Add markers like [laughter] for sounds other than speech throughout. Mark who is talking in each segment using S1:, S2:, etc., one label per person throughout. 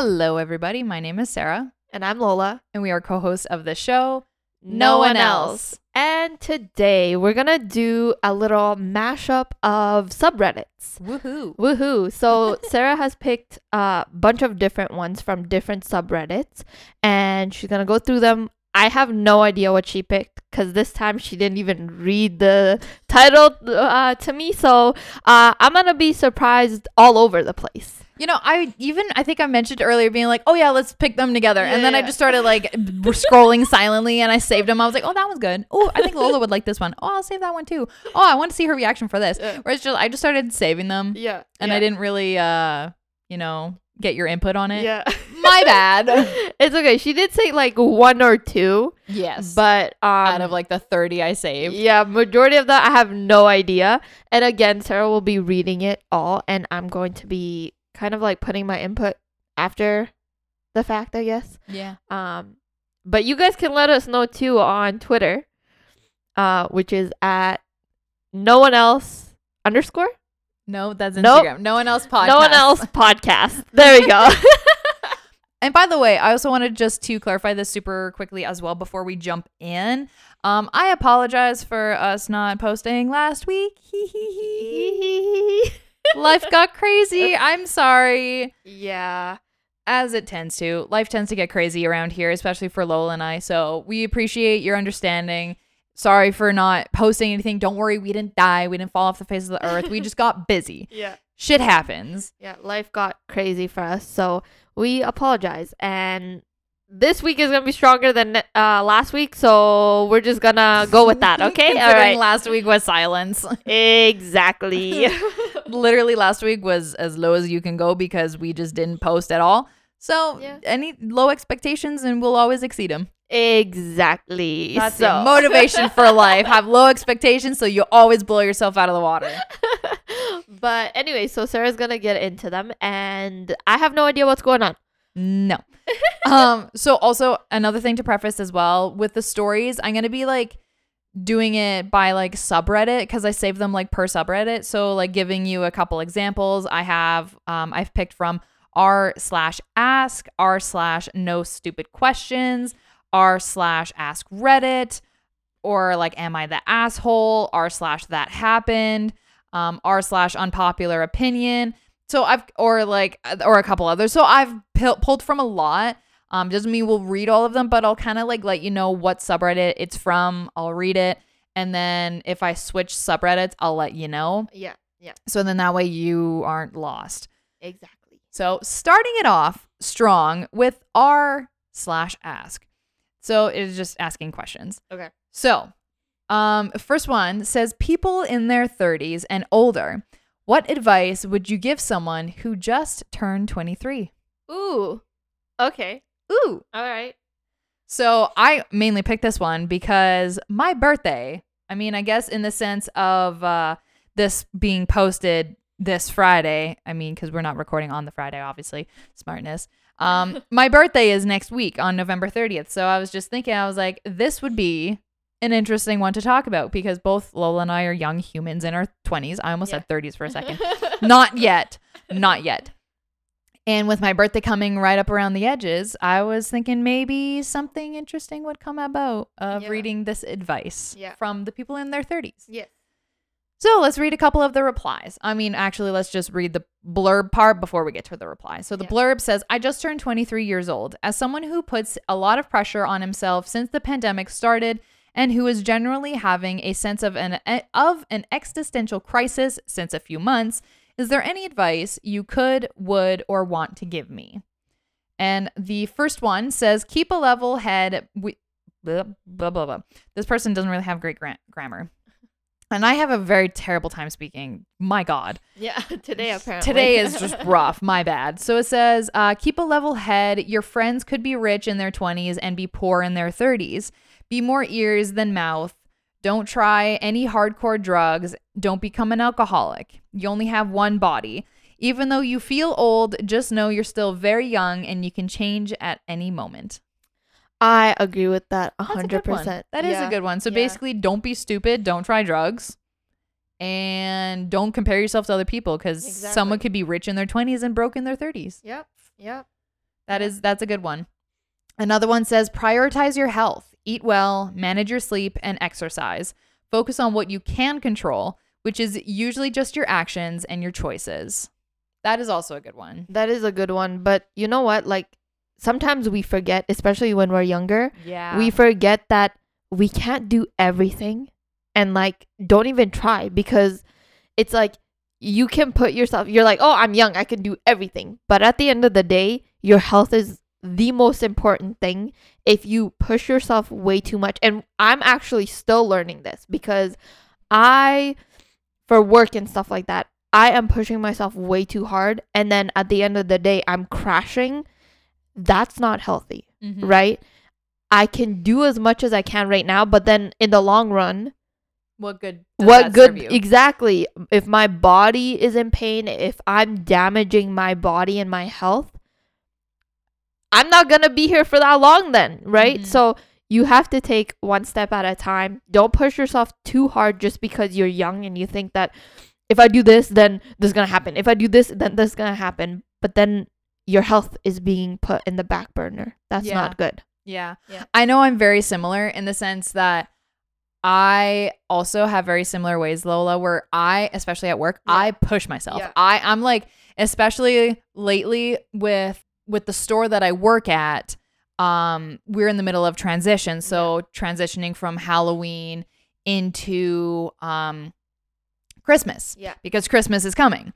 S1: Hello, everybody. My name is Sarah,
S2: And I'm Lola.
S1: and we are co hosts of the show. No, no One else. else.
S2: And today we're gonna do a little mashup of subreddits.
S1: Woohoo.
S2: Woohoo! So [laughs] Sarah has picked a bunch of different ones from different subreddits, and she's gonna go through them. I have no idea what she picked because this time she didn't even read the title uh, to me. So uh, I'm gonna be surprised all over the place.
S1: You know, I even, I think I mentioned earlier being like, oh, yeah, let's pick them together. and then I just started like [laughs] scrolling silently and I saved them. I was like, oh, that one's good. Oh, I think Lola would like this one. Oh, I'll save that one too. Oh, I want to see her reaction for this.
S2: Yeah.
S1: Whereas just, I just started saving them
S2: Yeah,
S1: and I didn't really, uh, you know, get your input on it.
S2: Yeah, [laughs]
S1: My bad. [laughs]
S2: it's okay. She did say like one or two,
S1: yes.
S2: but um,
S1: out of like the 30 I saved.
S2: Yeah, majority of that I have no idea. And again, Sarah will be reading it all and I'm going to be kind of like putting my input after the fact, I guess.
S1: Yeah.
S2: Um but you guys can let us know too on Twitter. Uh which is at no one else underscore?
S1: No, that's
S2: Nope.
S1: Instagram. No one else podcast.
S2: No one else [laughs] podcast. There we go. [laughs]
S1: And by the way, I also wanted just to clarify this super quickly as well before we jump in. Um, I apologize for us not posting last week. Life got crazy. I'm sorry.
S2: yeah.
S1: As it tends to. Life tends to get crazy around here, especially for Lola and I. So we appreciate your understanding. Sorry for not posting anything. Don't worry, we didn't die. We didn't fall off the face of the earth. We just got busy. [laughs]
S2: Yeah.
S1: Shit happens.
S2: Yeah, life got crazy for us, so we apologize. And this week is gonna be stronger than uh, last week, so we're just gonna go with that. [laughs] Okay, all right.
S1: last week was silence.
S2: exactly. [laughs]
S1: literally last week was as low as you can go because we just didn't post at all. So
S2: Yeah.
S1: any low expectations and we'll always exceed them.
S2: exactly.
S1: That's
S2: so
S1: motivation for [laughs] life. Have low expectations so you always blow yourself out of the water. [laughs]
S2: but anyway, so Sarah's gonna get into them, and I have no idea what's going on.
S1: No. [laughs] um so also another thing to preface as well with the stories, I'm going to be like doing it by like subreddit because I save them like per subreddit. So like giving you a couple examples. I have um I've picked from r slash ask, r slash no stupid questions, r slash ask Reddit, or like am I the asshole, r slash that happened, um, r slash unpopular opinion. So I've or like or a couple others. So I've pu- pulled from a lot. Um, doesn't mean we'll read all of them, but I'll kind of like let you know what subreddit it's from. I'll read it, and then if I switch subreddits, I'll let you know.
S2: Yeah, yeah,
S1: So then that way you aren't lost.
S2: exactly.
S1: So starting it off strong with r slash ask. So it's just asking questions.
S2: Okay.
S1: So, um, first one says people in their 30s and older. What advice would you give someone who just turned 23?
S2: Ooh. Okay.
S1: Ooh.
S2: All right.
S1: So I mainly picked this one because my birthday, I mean, I guess in the sense of uh, this being posted this Friday, I mean, because we're not recording on the Friday, obviously, smartness. Um, [laughs] my birthday is next week on November 30th. So I was just thinking, I was like, this would be an interesting one to talk about because both Lola and I are young humans in our 20s. I almost
S2: Yeah.
S1: said 30s for a second. [laughs] not yet. Not yet. And with my birthday coming right up around the edges, I was thinking maybe something interesting would come about of
S2: Yeah.
S1: reading this advice
S2: Yeah.
S1: from the people in their 30s.
S2: yes.
S1: So let's read a couple of the replies. I mean, actually, let's just read the blurb part before we get to the reply. So the
S2: Yeah.
S1: blurb says I just turned 23 years old. As someone who puts a lot of pressure on himself since the pandemic started and who is generally having a sense of an of an existential crisis since a few months, is there any advice you could, would, or want to give me? And the first one says keep a level head. We, blah, blah, blah, blah. This person doesn't really have great gra- grammar. And I have a very terrible time speaking. My God.
S2: Yeah, [laughs] today apparently.
S1: Today is just [laughs] rough. My bad. So it says, uh, keep a level head. Your friends could be rich in their 20s and be poor in their 30s. Be more ears than mouth. Don't try any hardcore drugs. Don't become an alcoholic. You only have one body. Even though you feel old, just know you're still very young and you can change at any moment.
S2: I agree with that a
S1: That's a
S2: hundred
S1: good one.
S2: percent.
S1: That is a good one. So
S2: Yeah.
S1: basically, don't be stupid. Don't try drugs. And don't compare yourself to other people because someone could be rich in their 20s and broke in their 30s.
S2: Yep. Yep.
S1: That is that's a good one. Another one says prioritize your health, eat well, manage your sleep and exercise. Focus on what you can control, which is usually just your actions and your choices. That is also a good one.
S2: That is a good one. But you know what? Like sometimes we forget, especially when we're younger,
S1: Yeah.
S2: we forget that we can't do everything and like don't even try because it's like you can put yourself you're like oh i'm young i can do everything but at the end of the day your health is the most important thing if you push yourself way too much and i'm actually still learning this because i for work and stuff like that i am pushing myself way too hard and then at the end of the day i'm crashing that's not healthy
S1: Mhm.
S2: right? I can do as much as I can right now, but then in the long run,
S1: What good does
S2: what good exactly? If my body is in pain, if I'm damaging my body and my health, I'm not going to be here for that long then, right?
S1: Mhm.
S2: So you have to take one step at a time. Don't push yourself too hard just because you're young and you think that if I do this, then this is going to happen. If I do this, then this is going to happen. But then your health is being put in the back burner. That's
S1: Yeah.
S2: not good.
S1: Yeah.
S2: Yeah.
S1: I know I'm very similar in the sense that I also have very similar ways, Lola, where I, especially at work,
S2: Yeah.
S1: I push myself.
S2: Yeah.
S1: I, I'm like, especially lately with with the store that I work at, um, we're in the middle of transition. So transitioning from Halloween into um Christmas
S2: Yeah.
S1: because Christmas is coming.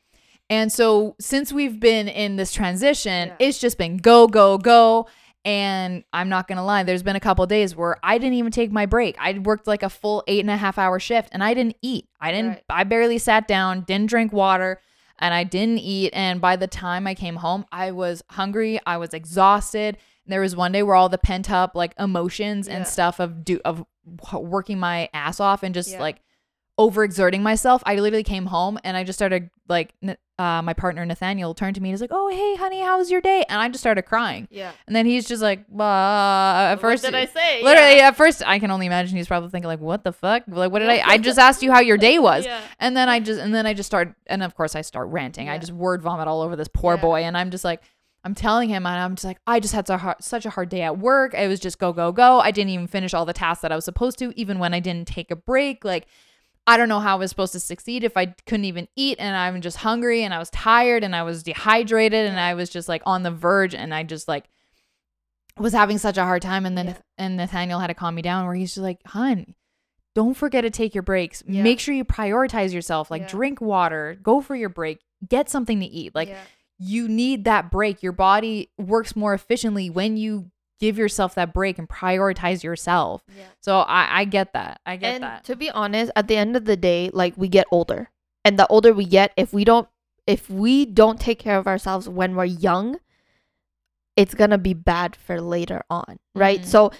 S1: And so since we've been in this transition,
S2: Yeah.
S1: it's just been go, go, go. And I'm not gonna lie, there's been a couple days where I didn't even take my break. I worked like a full eight and a half hour shift and I didn't eat. I didn't
S2: Right.
S1: I barely sat down, didn't drink water, and I didn't eat. And by the time I came home, I was hungry, I was exhausted. There was one day where all the pent up like emotions
S2: Yeah.
S1: and stuff of do of working my ass off and just
S2: Yeah.
S1: like overexerting myself. I literally came home and I just started like uh, my partner Nathaniel turned to me and he's like, "Oh, hey, honey, how was your day?" And I just started crying.
S2: Yeah.
S1: And then he's just like, uh, at first,
S2: what did I say?
S1: literally
S2: Yeah.
S1: at first, I can only imagine he's probably thinking like, "What the fuck? Like, what did I? I just asked you how your day was."
S2: Yeah.
S1: And then I just and then I just start and of course I start ranting. I just word vomit all over this poor
S2: Yeah.
S1: boy and I'm just like I'm telling him and I'm just like I just had so hard, such a hard day at work. It was just go go go. I didn't even finish all the tasks that I was supposed to even when I didn't take a break. Like I don't know how I was supposed to succeed if I couldn't even eat and I'm just hungry and I was tired and I was dehydrated and I was just like on the verge and I just like was having such a hard time and then
S2: Yeah.
S1: and Nathaniel had to calm me down where he's just like, "Hun, don't forget to take your breaks.
S2: Yeah.
S1: Make sure you prioritize yourself. Like
S2: Yeah.
S1: drink water, go for your break, get something to eat. Like you need that break. Your body works more efficiently when you give yourself that break and prioritize yourself.
S2: Yeah.
S1: So I, I get that. I get
S2: and
S1: that.
S2: to be honest, at the end of the day, like we get older. And the older we get, if we don't if we don't take care of ourselves when we're young, it's going to be bad for later on, right?
S1: Mhm.
S2: So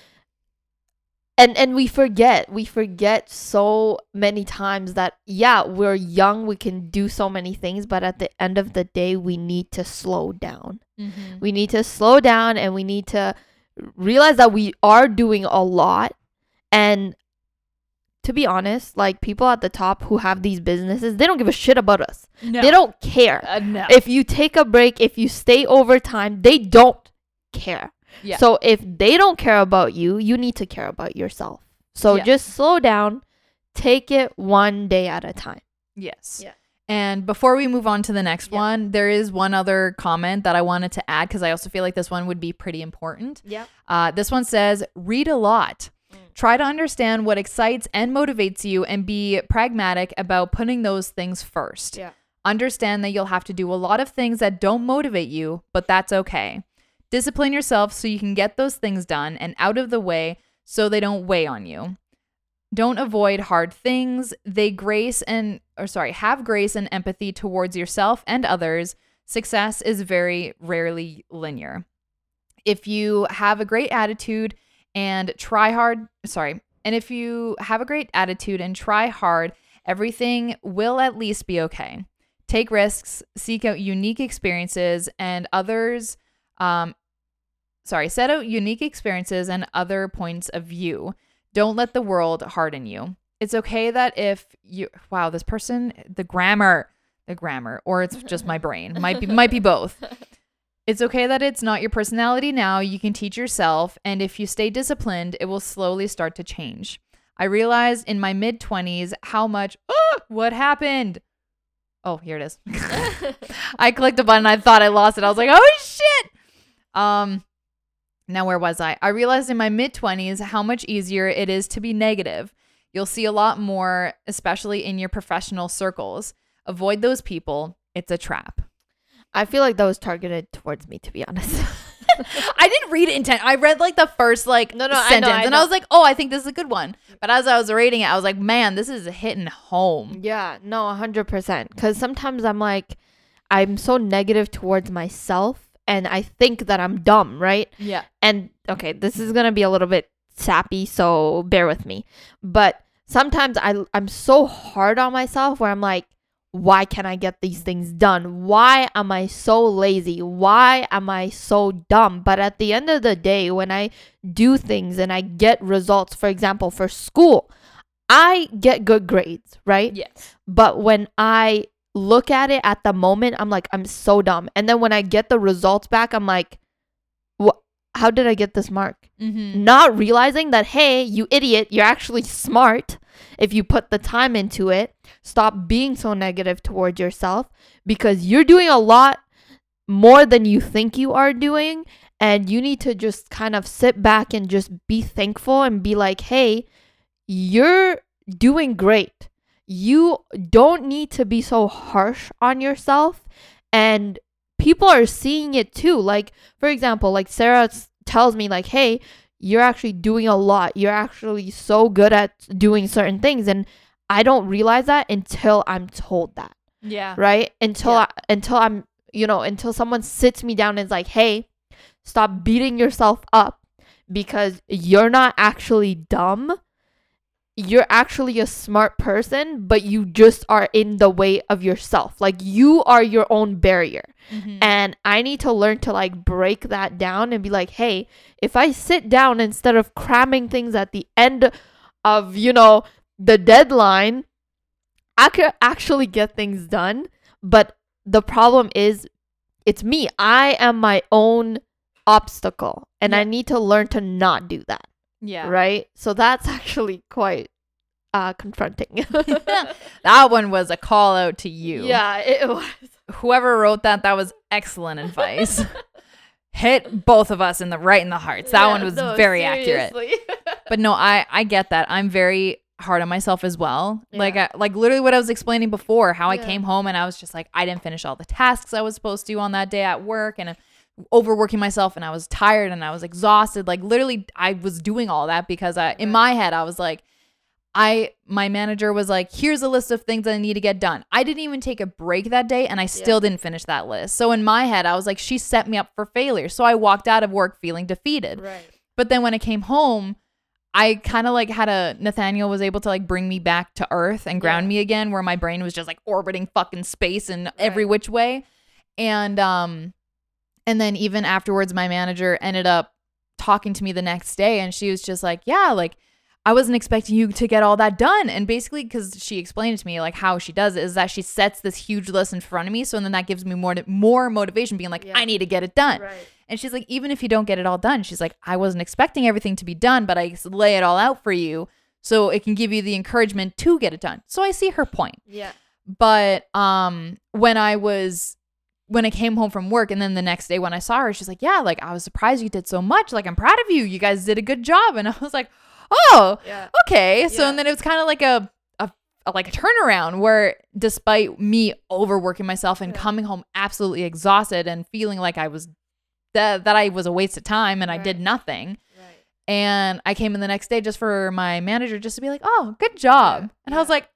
S2: and and we forget. We forget so many times that yeah, we're young, we can do so many things, but at the end of the day, we need to slow down.
S1: Mhm.
S2: We need to slow down and we need to realize that we are doing a lot. And to be honest, like people at the top who have these businesses, they don't give a shit about us.
S1: No.
S2: They don't care.
S1: Uh, no.
S2: If you take a break, if you stay overtime, they don't care.
S1: Yeah.
S2: So if they don't care about you, you need to care about yourself. So
S1: Yeah.
S2: just slow down, take it one day at a time.
S1: Yes.
S2: Yeah.
S1: And before we move on to the next
S2: Yeah.
S1: one, there is one other comment that I wanted to add because I also feel like this one would be pretty important.
S2: Yeah.
S1: Uh, this one says, read a lot.
S2: Mm.
S1: Try to understand what excites and motivates you and be pragmatic about putting those things first.
S2: Yeah.
S1: Understand that you'll have to do a lot of things that don't motivate you, but that's okay. Discipline yourself so you can get those things done and out of the way so they don't weigh on you. Don't avoid hard things. They grace and, or sorry, have grace and empathy towards yourself and others. Success is very rarely linear. If you have a great attitude and try hard, sorry, and if you have a great attitude and try hard, everything will at least be okay. Take risks, seek out unique experiences and others, um, sorry, set out unique experiences and other points of view. Don't let the world harden you. It's okay that if you wow, this person the grammar, the grammar or it's just my brain. Might be might be both. [laughs] It's okay that it's not your personality now. You can teach yourself and if you stay disciplined, it will slowly start to change. I realized in my mid 20s how much oh, what happened? Oh, here it is. [laughs] [laughs] I clicked a button. I thought I lost it. I was like, "Oh shit." Um now, where was I? I realized in my mid 20s how much easier it is to be negative. You'll see a lot more, especially in your professional circles. Avoid those people. It's a trap.
S2: I feel like that was targeted towards me, to be honest. [laughs]
S1: I didn't read it intent. I read like the first like
S2: No, no, I know,
S1: sentence,
S2: I
S1: and. I was like, "Oh, I think this is a good one." But as I was reading it, I was like, "Man, this is hitting home."
S2: Yeah, no, 100%. Because sometimes I'm like, I'm so negative towards myself and I think that I'm dumb, right?
S1: Yeah.
S2: And okay, this is going to be a little bit sappy, so bear with me. But sometimes I, I'm so hard on myself where I'm like, why can't I get these things done? Why am I so lazy? Why am I so dumb? But at the end of the day, when I do things and I get results, for example, for school, I get good grades, right?
S1: Yes.
S2: But when I look at it at the moment, I'm like, I'm so dumb. And then when I get the results back, I'm like, what? How did I get this mark?
S1: Mm-hmm.
S2: Not realizing that, hey, you idiot, you're actually smart if you put the time into it. Stop being so negative towards yourself because you're doing a lot more than you think you are doing. And you need to just kind of sit back and just be thankful and be like, hey, you're doing great. You don't need to be so harsh on yourself. And people are seeing it too. Like, for example, like Sarah tells me, like, hey, you're actually doing a lot. You're actually so good at doing certain things. And I don't realize that until I'm told that
S1: Yeah.
S2: right until
S1: Yeah.
S2: I, until i'm you know until someone sits me down and is like hey stop beating yourself up because you're not actually dumb you're actually a smart person but you just are in the way of yourself. Like you are your own barrier.
S1: Mhm.
S2: and i need to learn to like break that down and be like hey if i sit down instead of cramming things at the end of you know the deadline i could actually get things done. But the problem is it's me. I am my own obstacle and i need to learn to not do that
S1: yeah.
S2: right so that's [laughs] actually quite uh confronting [laughs] [laughs]
S1: that one was a call out to you.
S2: yeah it was
S1: Whoever wrote that, that was excellent advice. Hit both of us in the right in the hearts. That
S2: Yeah,
S1: one was
S2: no,
S1: very accurate. But no, I I get that. I'm very hard on myself as well. Like I, like literally what I was explaining before, how I came home and I was just like I didn't finish all the tasks I was supposed to on that day at work and overworking myself and I was tired and I was exhausted. Like literally I was doing all that because I in my head I was like I my manager was like, "Here's a list of things that I need to get done." I didn't even take a break that day and I still didn't finish that list. So in my head, I was like, "She set me up for failure." So I walked out of work feeling defeated.
S2: right
S1: But then when I came home, I kind of like had a Nathaniel was able to like bring me back to earth and ground
S2: Yeah.
S1: me again where my brain was just like orbiting fucking space in every which way. And um and then even afterwards my manager ended up talking to me the next day and she was just like, "Yeah, like I wasn't expecting you to get all that done." And basically cuz she explained it to me like how she does it is that she sets this huge list in front of me so and then that gives me more more motivation being like,
S2: Yeah.
S1: "I need to get it done."
S2: right
S1: And she's like, even if you don't get it all done, she's like, I wasn't expecting everything to be done, but I lay it all out for you so it can give you the encouragement to get it done. So I see her point.
S2: yeah
S1: But um when I was when I came home from work and then the next day when I saw her, she's like, Yeah, like I was surprised you did so much. Like I'm proud of you. You guys did a good job. And I was like, Oh,
S2: yeah
S1: okay. So
S2: Yeah.
S1: and then it was kind of like a, a, a like a turnaround where despite me overworking myself and
S2: Yeah.
S1: coming home absolutely exhausted and feeling like I was that that I was a waste of time and I did nothing,
S2: right
S1: And I came in the next day just for my manager just to be like, "Oh, good job." And I was like,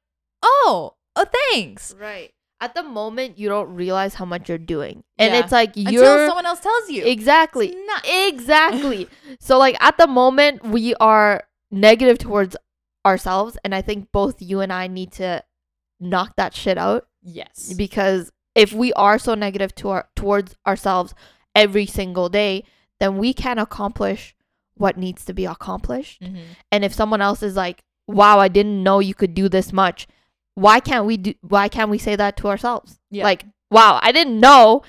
S1: "Oh, oh, thanks."
S2: Right. At the moment, you don't realize how much you're doing, and
S1: Yeah.
S2: it's like you're Until
S1: someone else tells you.
S2: exactly, exactly. [laughs] so like at the moment, we are negative towards ourselves, and I think both you and I need to knock that shit out
S1: yes.
S2: because if we are so negative to our towards ourselves every single day, then we can accomplish what needs to be accomplished.
S1: Mhm.
S2: And if someone else is like, "Wow, I didn't know you could do this much," why can't we do? Why can't we say that to ourselves?
S1: Yeah.
S2: Like, "Wow, I didn't know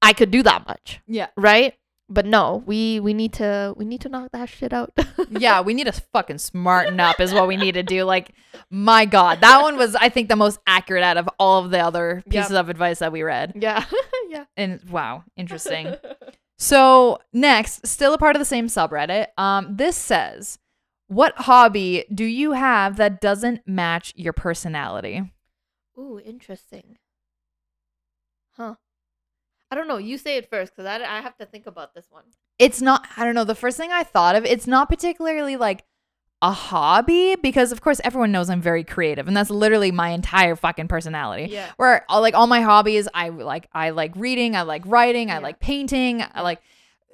S2: I could do that much,"
S1: Yeah.
S2: right? But no, we we need to we need to knock that shit out. [laughs]
S1: yeah, we need to fucking smarten up is what we need to do. Like, my God, that one was, I think, the most accurate out of all of the other
S2: Yep.
S1: pieces of advice that we read.
S2: yeah, [laughs] yeah.
S1: And wow, interesting. so next, still a part of the same subreddit. Um, this says, "What hobby do you have that doesn't match your personality?"
S2: Ooh, interesting. Huh. I don't know. You say it first because I, I have to think about this one.
S1: It's not. I don't know. The first thing I thought of, it's not particularly like a hobby because, of course, everyone knows I'm very creative, and that's literally my entire fucking personality.
S2: Yeah.
S1: where all, like all my hobbies i like i like reading i like writing i
S2: Yeah.
S1: like painting i like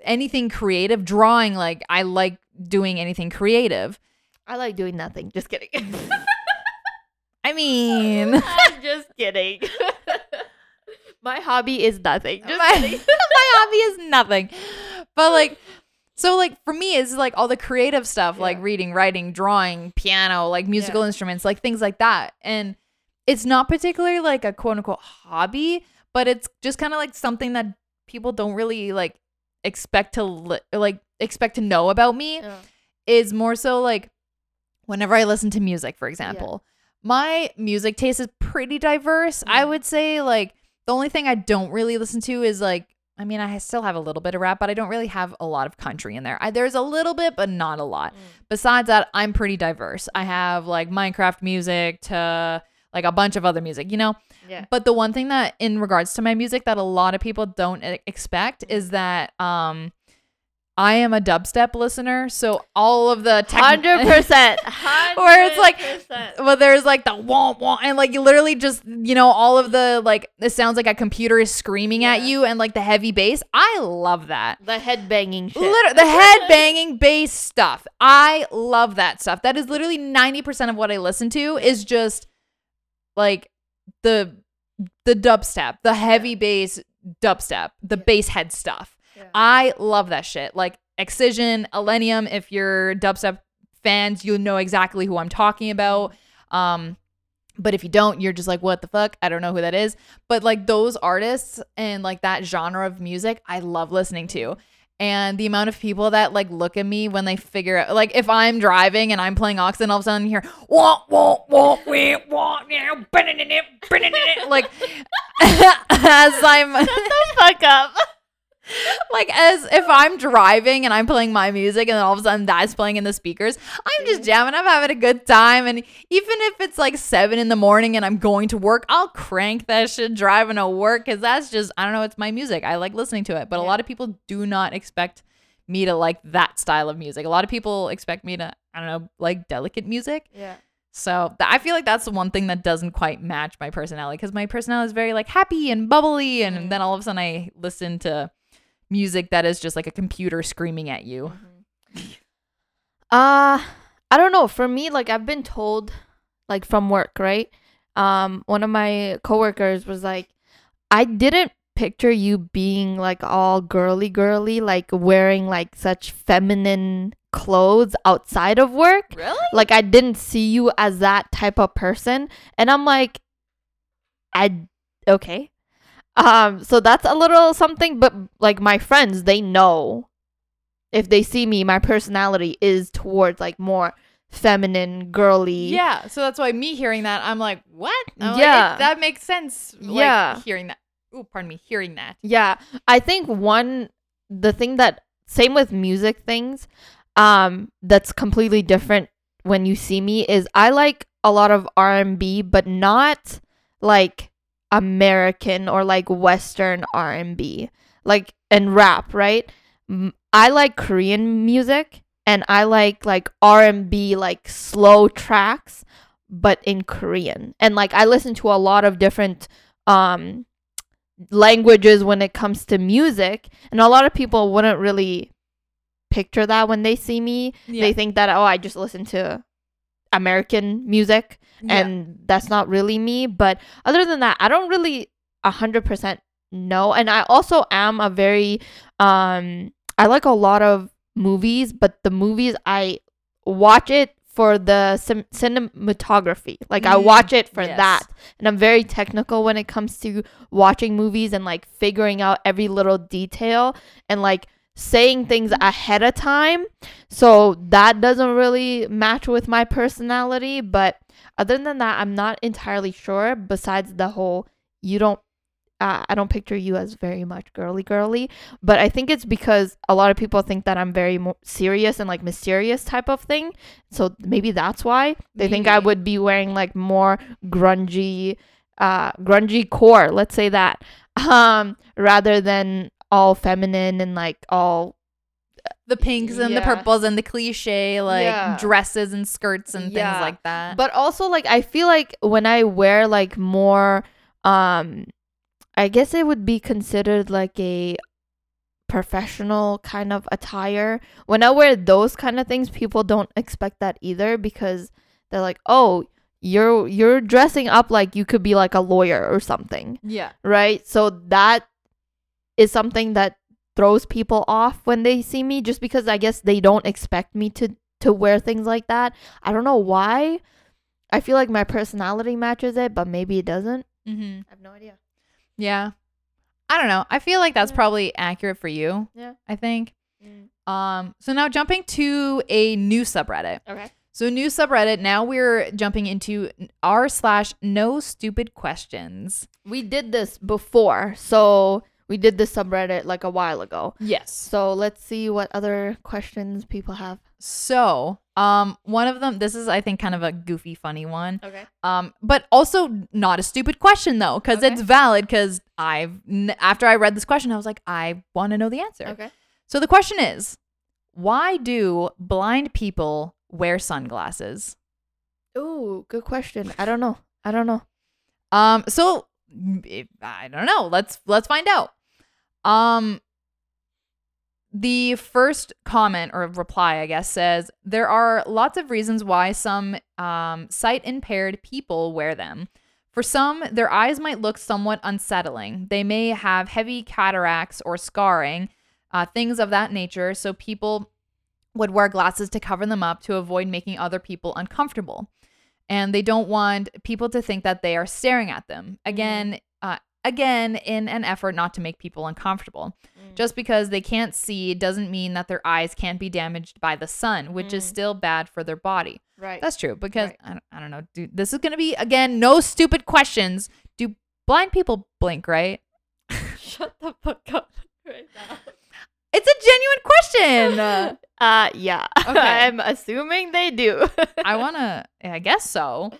S1: anything creative drawing like i like doing anything creative
S2: I like doing nothing. Just kidding. [laughs] [laughs]
S1: i mean
S2: I'm just kidding. [laughs] My hobby is nothing. Just
S1: my,
S2: kidding.
S1: my hobby is nothing but like so like for me it's like all the creative stuff like reading writing drawing piano like musical instruments like things like that and it's not particularly like a quote unquote hobby but it's just kind of like something that people don't really like expect to li- like expect to know about me
S2: Yeah.
S1: is more so like whenever I listen to music, for example, my music taste is pretty diverse. I
S2: Mm.
S1: would say like the only thing I don't really listen to is like I mean, I still have a little bit of rap, but I don't really have a lot of country in there. I, there's a little bit, but not a lot.
S2: Mm.
S1: Besides that, I'm pretty diverse. I have like Minecraft music to like a bunch of other music, you know?
S2: Yeah.
S1: But the one thing that in regards to my music that a lot of people don't expect is that um I am a dubstep listener, so all of the
S2: Hundred [laughs] percent.
S1: Where it's like- well, there's like the wah wah, and like you literally just you know all of the like it sounds like a computer is screaming at you, and like the heavy bass. I love that.
S2: the head banging shit.
S1: Liter- the head banging bass stuff. I love that stuff. That is literally 90% of what I listen to is just like the the dubstep, the heavy bass dubstep, the
S2: Yeah.
S1: bass head stuff.
S2: Yeah.
S1: I love that shit. Like Excision, Illenium, if you're dubstep fans, you'll know exactly who I'm talking about. Um but if you don't, you're just like, what the fuck? I don't know who that is. But like those artists and like that genre of music, I love listening to. And the amount of people that like look at me when they figure out, like if I'm driving and I'm playing Ox and all of a sudden you hear, wah, wah, wah, wah, wah, ba-da-da-da, like [laughs] as I'm the
S2: fuck up. [laughs]
S1: like as if I'm driving and I'm playing my music and then all of a sudden that's playing in the speakers, I'm just jamming, I'm having a good time. And even if it's like seven in the morning and I'm going to work, I'll crank that shit driving to work because that's just I don't know, it's my music. I like listening to it. But a lot of people do not expect me to like that style of music. A lot of people expect me to, I don't know, like delicate music.
S2: Yeah.
S1: So th- I feel like that's the one thing that doesn't quite match my personality because my personality is very like happy and bubbly, and
S2: Mm.
S1: then all of a sudden I listen to music that is just like a computer screaming at you.
S2: Uh I don't know. For me, like I've been told, like from work, right? Um, one of my coworkers was like, I didn't picture you being like all girly girly, like wearing like such feminine clothes outside of work.
S1: Really?
S2: Like I didn't see you as that type of person. And I'm like, I okay. Um, so that's a little something, but like my friends, they know if they see me, my personality is towards like more feminine, girly.
S1: Yeah. So that's why me hearing that, I'm like, what? I'm
S2: Yeah.
S1: it- that makes sense. Like,
S2: Yeah.
S1: Hearing that. Oh, pardon me. Hearing that.
S2: Yeah. I think one the thing that same with music things, um, that's completely different when you see me is I like a lot of R and B, but not like American or like Western R and B, like and rap, right? I like Korean music and I like like R&B like slow tracks but in Korean. And like I listen to a lot of different um languages when it comes to music and a lot of people wouldn't really picture that when they see me. They think that oh I just listen to American music and that's not really me, but other than that I don't really 100% know and I also am a very um I like a lot of movies, but the movies I watch it for the sim- cinematography. Like I
S1: Mm,
S2: watch it for
S1: yes.
S2: that. And I'm very technical when it comes to watching movies and like figuring out every little detail and like saying things ahead of time. So that doesn't really match with my personality, but other than that, I'm not entirely sure besides the whole you don't uh, I don't picture you as very much girly girly, but I think it's because a lot of people think that I'm very mo- serious and like mysterious type of thing. So maybe that's why they think I would be wearing like more grungy, uh, grungy core. Let's say that, [laughs] um, rather than all feminine and like all
S1: the pinks and the purples and the cliche like
S2: Yeah.
S1: dresses and skirts and
S2: Yeah.
S1: things like that.
S2: but also like I feel like when I wear like more um I guess it would be considered like a professional kind of attire. When I wear those kind of things, people don't expect that either because they're like, "Oh, you're you're dressing up like you could be like a lawyer or something."
S1: yeah.
S2: Right? So that is something that throws people off when they see me just because I guess they don't expect me to to wear things like that. I don't know why. I feel like my personality matches it, but maybe it doesn't.
S1: Mm-hmm.
S2: I have no idea.
S1: Yeah. I don't know. I feel like that's
S2: Yeah.
S1: probably accurate for you.
S2: Yeah.
S1: I think. Um. So now jumping to a new subreddit.
S2: Okay.
S1: So new subreddit. Now we're jumping into r slash no stupid questions.
S2: We did this before, so we did this subreddit like a while ago.
S1: Yes.
S2: So let's see what other questions people have.
S1: So um, one of them. This is I think kind of a goofy, funny one.
S2: Okay.
S1: Um, but also not a stupid question though, because
S2: Okay.
S1: it's valid. Because I've n- after I read this question, I was like, I want to know the answer.
S2: Okay.
S1: So the question is, why do blind people wear sunglasses?
S2: Ooh, good question. I don't know. I don't know.
S1: Um, so I don't know. Let's let's find out. Um, the first comment or reply, I guess, says there are lots of reasons why some um, sight impaired people wear them. For some, their eyes might look somewhat unsettling. They may have heavy cataracts or scarring, uh, things of that nature. So people would wear glasses to cover them up to avoid making other people uncomfortable. And they don't want people to think that they are staring at them. Again, uh, again, in an effort not to make people uncomfortable. Just because they can't see doesn't mean that their eyes can't be damaged by the sun, which is
S2: Mm.
S1: still bad for their body.
S2: Right.
S1: That's true because
S2: Right.
S1: I, don't, I don't know. Dude, this is going to be, again, no stupid questions. Do blind people blink, right? [laughs]
S2: Shut the fuck up [laughs] right now.
S1: It's a genuine question. [laughs] Uh,
S2: yeah. [laughs]
S1: Okay.
S2: I'm assuming they do. [laughs]
S1: I want to, I guess so.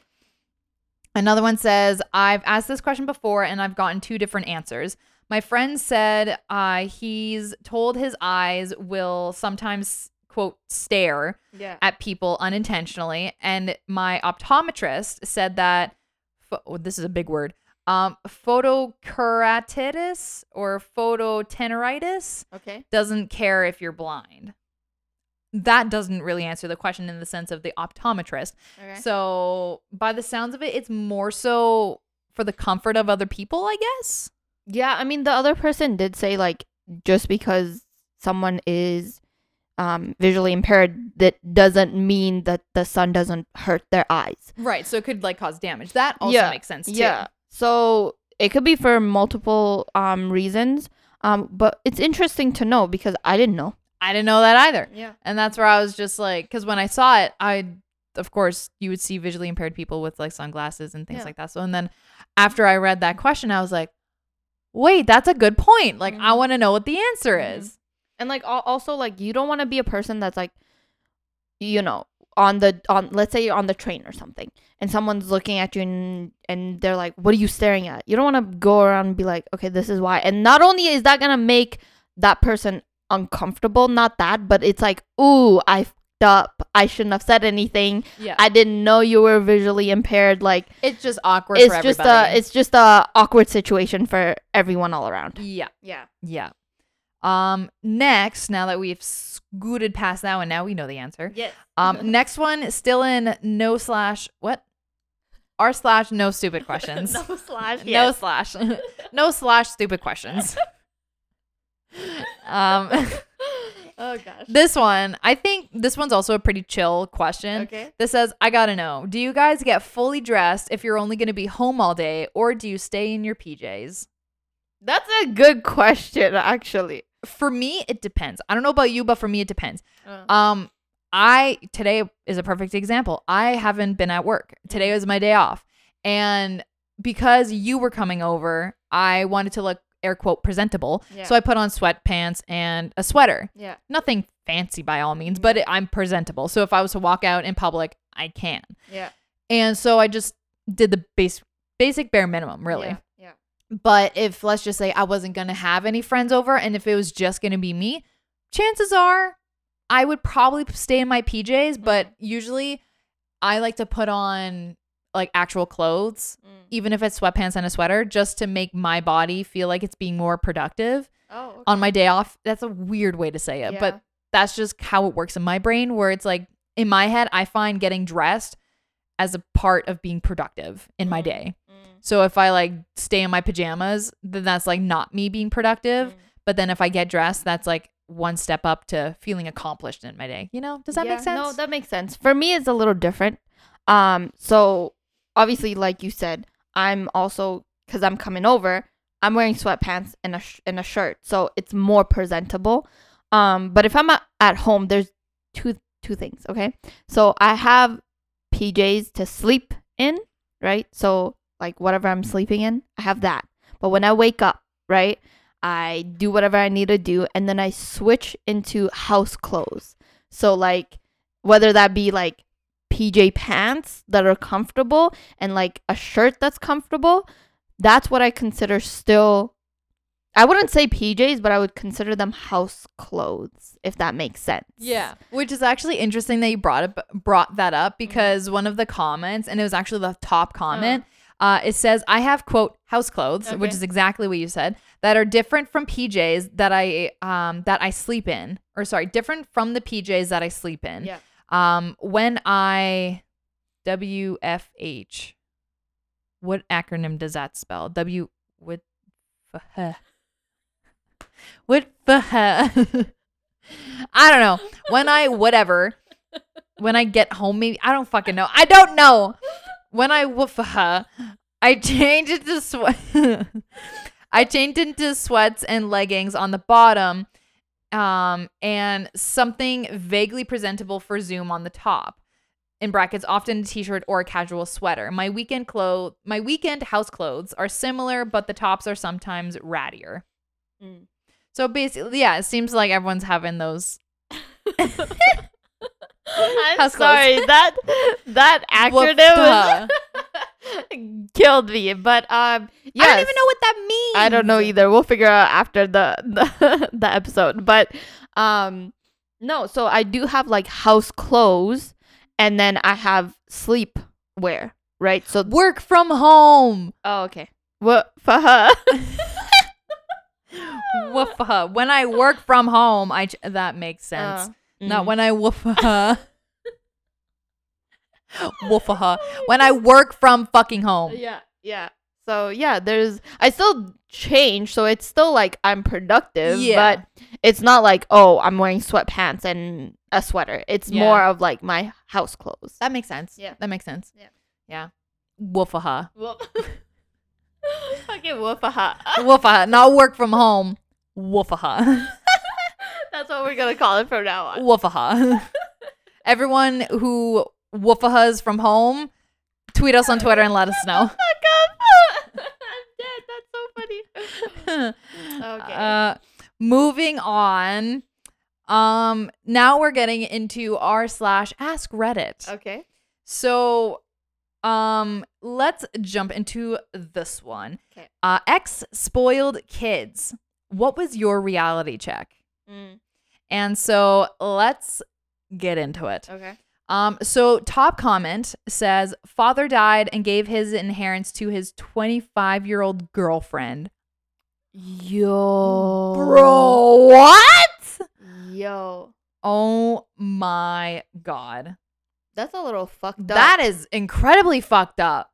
S1: Another one says, I've asked this question before and I've gotten two different answers. My friend said uh, he's told his eyes will sometimes, quote, stare
S2: yeah.
S1: at people unintentionally. And my optometrist said that, oh, this is a big word, um, photokeratitis or phototeneritis
S2: Okay.
S1: doesn't care if you're blind. That doesn't really answer the question in the sense of the optometrist.
S2: Okay.
S1: So, by the sounds of it, it's more so for the comfort of other people, I guess.
S2: Yeah, I mean the other person did say like just because someone is um visually impaired that doesn't mean that the sun doesn't hurt their eyes.
S1: Right. So, it could like cause damage. That also
S2: Yeah,
S1: makes sense too.
S2: Yeah. So it could be for multiple um reasons. Um but it's interesting to know because I didn't know.
S1: I didn't know that either.
S2: Yeah.
S1: And that's where I was just like, because when I saw it, I, of course, you would see visually impaired people with like sunglasses and things
S2: Yeah.
S1: like that. So, and then after I read that question, I was like, wait, that's a good point. Like, I
S2: Mhm.
S1: want to know what the answer
S2: Mhm.
S1: is.
S2: And like also like you don't want to be a person that's like you know on the on let's say you're on the train or something and someone's looking at you and and they're like what are you staring at? You don't want to go around and be like okay this is why. And not only is that going to make that person uncomfortable. Not that, but it's like, ooh, I fucked up. I shouldn't have said anything.
S1: Yeah.
S2: I didn't know you were visually impaired. Like
S1: it's just awkward
S2: it's
S1: for
S2: just
S1: everybody.
S2: a it's just a awkward situation for everyone all around.
S1: yeah.
S2: Yeah.
S1: Yeah. Um next, now that we've scooted past that one, now we know the answer.
S2: Yes.
S1: Um [laughs] next one still in no slash what? R slash no stupid [laughs] questions. [laughs]
S2: no slash.
S1: No slash. no slash stupid questions. um
S2: oh gosh.
S1: this one, I think this one's also a pretty chill question.
S2: Okay.
S1: This says, I gotta know, do you guys get fully dressed if you're only gonna be home all day, or do you stay in your PJs?
S2: That's a good question, actually.
S1: For me, it depends. I don't know about you, but for me, it depends.
S2: Uh,
S1: Um, I today is a perfect example. I haven't been at work. Today was my day off. And because you were coming over, I wanted to look air quote presentable.
S2: Yeah.
S1: So I put on sweatpants and a sweater.
S2: yeah.
S1: Nothing fancy by all means, but it, I'm presentable. So if I was to walk out in public, I can.
S2: Yeah.
S1: And so I just did the base basic bare minimum, really.
S2: Yeah. Yeah.
S1: But if let's just say I wasn't going to have any friends over and if it was just going to be me, chances are I would probably stay in my PJs, but usually I like to put on like actual clothes,
S2: Mm.
S1: even if it's sweatpants and a sweater, just to make my body feel like it's being more productive
S2: Oh.
S1: on my day off. That's a weird way to say it, but that's just how it works in my brain where it's like in my head I find getting dressed as a part of being productive in my
S2: Mm.
S1: day. So if I like stay in my pajamas, then that's like not me being productive.
S2: Mm.
S1: But then if I get dressed, that's like one step up to feeling accomplished in my day. You know, does that
S2: Yeah,
S1: make sense?
S2: No, that makes sense. For me, it's a little different. Um, so obviously, like you said, I'm also because I'm coming over. I'm wearing sweatpants and a sh- and a shirt, so it's more presentable. Um, but if I'm a- at home, there's two two things. Okay, so I have PJs to sleep in, right? So like whatever I'm sleeping in, I have that. But when I wake up, right, I do whatever I need to do, and then I switch into house clothes. So like whether that be like PJ pants that are comfortable and like a shirt that's comfortable, that's what I consider still I wouldn't say PJs, but I would consider them house clothes if that makes sense.
S1: Yeah, which is actually interesting that you brought it brought that
S2: Mm-hmm.
S1: up because one of the comments, and it was actually the top
S2: Uh.
S1: comment. Uh, it says, "I have quote house clothes, which is exactly what you said, that are different from PJs that I um that I sleep in, or sorry, different from the PJs that I sleep in.
S2: Yeah.
S1: Um, when I WFH, what acronym does that spell? W what? f- What? f- [laughs] I don't know. When I whatever, when I get home, maybe I don't fucking know. I don't know. When I woof, I change it to sweat. [laughs] I changed into sweats and leggings on the bottom, um, and something vaguely presentable for Zoom on the top. In brackets, often a t-shirt or a casual sweater. My weekend clothes, my weekend house clothes are similar, but the tops are sometimes rattier.
S2: Mm.
S1: So basically, yeah, it seems like everyone's having those. [laughs] [laughs]
S2: I'm
S1: House clothes.
S2: sorry that that [laughs] acronym was [laughs] killed me. But um, yes.
S1: I don't even know what that means.
S2: I don't know either. We'll figure out after the [laughs] the, the episode. But um no, so I do have like house clothes and then I have sleep wear, right? So
S1: Work from home.
S2: oh okay. What for her?
S1: Woof. When I work from home, I that makes sense.
S2: Uh,
S1: Not
S2: mm.
S1: when I woof. [laughs] Woof. A ha. When I work from fucking home.
S2: Yeah, yeah. So yeah, there's I still change, so it's still like I'm productive,
S1: Yeah.
S2: but it's not like oh I'm wearing sweatpants and a sweater. It's
S1: Yeah.
S2: more of like my house clothes.
S1: That makes sense.
S2: Yeah.
S1: That makes sense.
S2: Yeah.
S1: Yeah. Woof. [laughs]
S2: Fucking woofaha.
S1: Woof. Not work from home. Woof. [laughs]
S2: That's what we're gonna call it from now on.
S1: Woofaha. [laughs] Everyone who woofahas from home, tweet us on Twitter and let us know. [laughs]
S2: Fuck up. [laughs] I'm dead. That's so funny. Okay.
S1: Uh, moving on. Um, now we're getting into r slash ask Reddit.
S2: Okay.
S1: So, um, let's jump into this one.
S2: 'Kay.
S1: Uh, ex spoiled kids. What was your reality check?
S2: Mm.
S1: And so let's get into it.
S2: Okay.
S1: Um, so top comment says father died and gave his inheritance to his 25 year old girlfriend.
S2: Yo.
S1: Bro, what?
S2: Yo.
S1: Oh my god.
S2: That's a little fucked up.
S1: That is incredibly fucked up.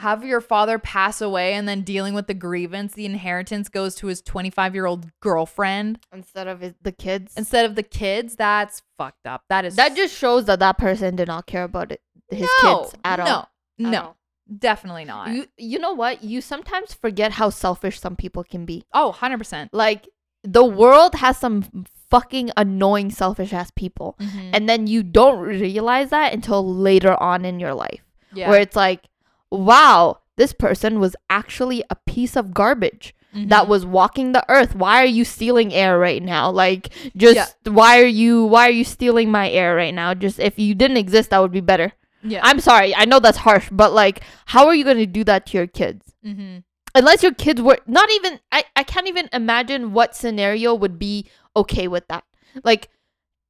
S1: Have your father pass away and then dealing with the grievance, the inheritance goes to his 25 year old girlfriend
S2: instead of his, the kids.
S1: instead of the kids. That's fucked up. That is
S2: that just shows that that person did not care about it, his
S1: no,
S2: kids at
S1: no,
S2: all.
S1: No,
S2: all.
S1: definitely not.
S2: You you know what? You sometimes forget how selfish some people can be.
S1: oh, 100%.
S2: Like the world has some fucking annoying selfish ass people.
S1: Mhm.
S2: And then you don't realize that until later on in your life.
S1: yeah.
S2: Where it's like, wow, this person was actually a piece of garbage that
S1: Mhm.
S2: was walking the earth. Why are you stealing air right now? Like just why are you why are you stealing my air right now? Just if you didn't exist that would be better.
S1: yeah.
S2: I'm sorry. I know that's harsh, but like how are you going to do that to your kids?
S1: mm-hmm.
S2: Unless your kids were not even I I can't even imagine what scenario would be okay with that. Like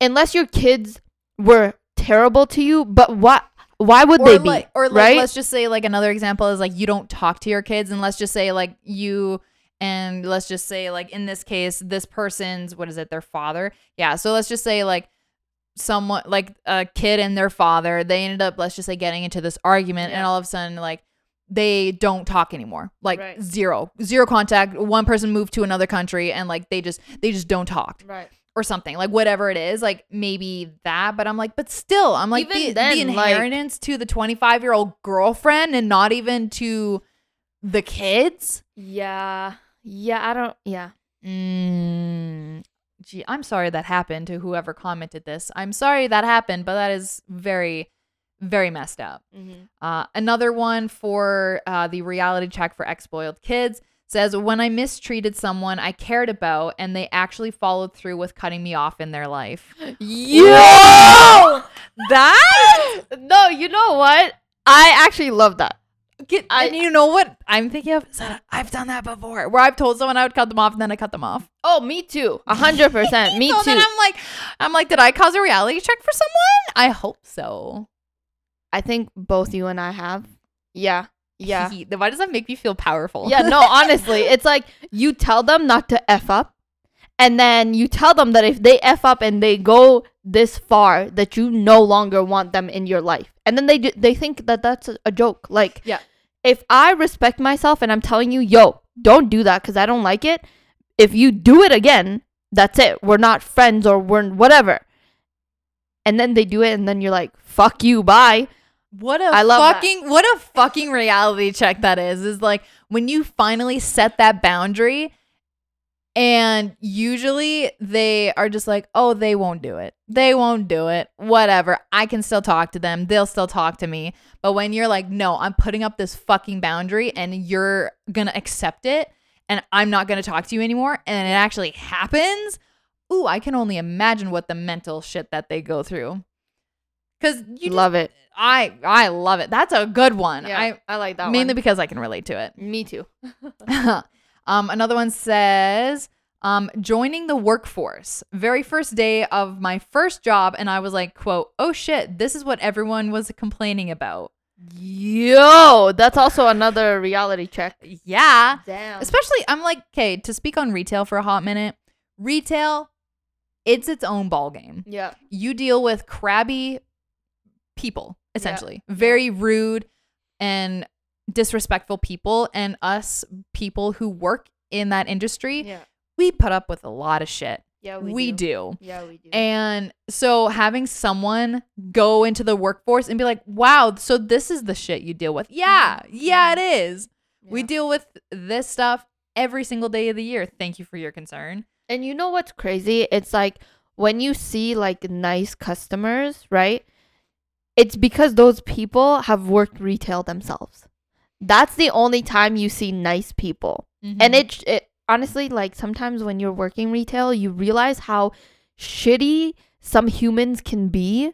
S2: unless your kids were terrible to you, but what why would
S1: or
S2: they be?
S1: like, or like,
S2: right?
S1: let's just say like another example is like you don't talk to your kids, and let's just say like you and let's just say like in this case this person's what is it their father yeah so let's just say like someone like a kid and their father they ended up let's just say getting into this argument and all of a sudden like they don't talk anymore like
S2: Right.
S1: zero zero contact one person moved to another country and like they just they just don't talk
S2: right.
S1: Or something like whatever it is like maybe that but i'm like but still i'm like the,
S2: then,
S1: the
S2: like-
S1: inheritance to the 25 year old girlfriend and not even to the kids
S2: Yeah. Yeah, I don't yeah.
S1: mm, gee i'm sorry that happened to whoever commented this i'm sorry that happened but that is very very messed up
S2: Mm-hmm.
S1: uh, another one for uh, the reality check for ex-spoiled kids says when i mistreated someone i cared about and they actually followed through with cutting me off in their life
S2: Yo!
S1: that
S2: no, you know what? I actually love that.
S1: Get,
S2: I-
S1: and you know what I'm thinking of? Is that I've done that before, where I've told someone I would cut them off, and then I cut them off.
S2: Oh, me too. A hundred percent. [laughs] Me
S1: so
S2: too.
S1: then I'm like, I'm like, did I cause a reality check for someone? I hope so.
S2: I think both you and I have. Yeah. Yeah.
S1: Then Why does that make me feel powerful?
S2: yeah, no, [laughs] honestly, it's like you tell them not to F up, and then you tell them that if they F up and they go this far, that you no longer want them in your life. And then they they think that that's a, a joke. Like,
S1: Yeah.
S2: if I respect myself and I'm telling you, yo, don't do that because I don't like it, if you do it again, that's it. We're not friends or we're whatever. And then they do it, and then you're like, fuck you, bye.
S1: What a
S2: I love that.
S1: fucking what a fucking reality check that is. Is like when you finally set that boundary and usually they are just like, "Oh, they won't do it. They won't do it. Whatever. I can still talk to them. They'll still talk to me." But when you're like, "No, I'm putting up this fucking boundary and you're going to accept it and I'm not going to talk to you anymore," and it actually happens, ooh, I can only imagine what the mental shit that they go through. Cuz you just
S2: love it.
S1: I I love it. That's a good one.
S2: Yeah,
S1: I
S2: I like that
S1: mainly
S2: one.
S1: because I can relate to it.
S2: Me too. [laughs] [laughs]
S1: um, another one says, um, joining the workforce. Very first day of my first job, and I was like, quote, oh shit, this is what everyone was complaining about.
S2: Yo, that's also another reality check.
S1: Yeah.
S2: Damn.
S1: Especially, I'm like, okay, to speak on retail for a hot minute, retail, it's its own ball game.
S2: Yeah.
S1: you deal with crabby people essentially. Very rude and disrespectful people and us people who work in that industry
S2: Yeah.
S1: we put up with a lot of shit.
S2: Yeah,
S1: we, do.
S2: Yeah, we do.
S1: and so having someone go into the workforce and be like wow so this is the shit you deal with. Yeah mm-hmm. yeah it mm-hmm. is. We deal with this stuff every single day of the year. Thank you for your concern.
S2: And you know what's crazy? It's like when you see like nice customers, right? It's because those people have worked retail themselves. That's the only time you see nice people. Mm-hmm. And it, it honestly like sometimes when you're working retail, you realize how shitty some humans can be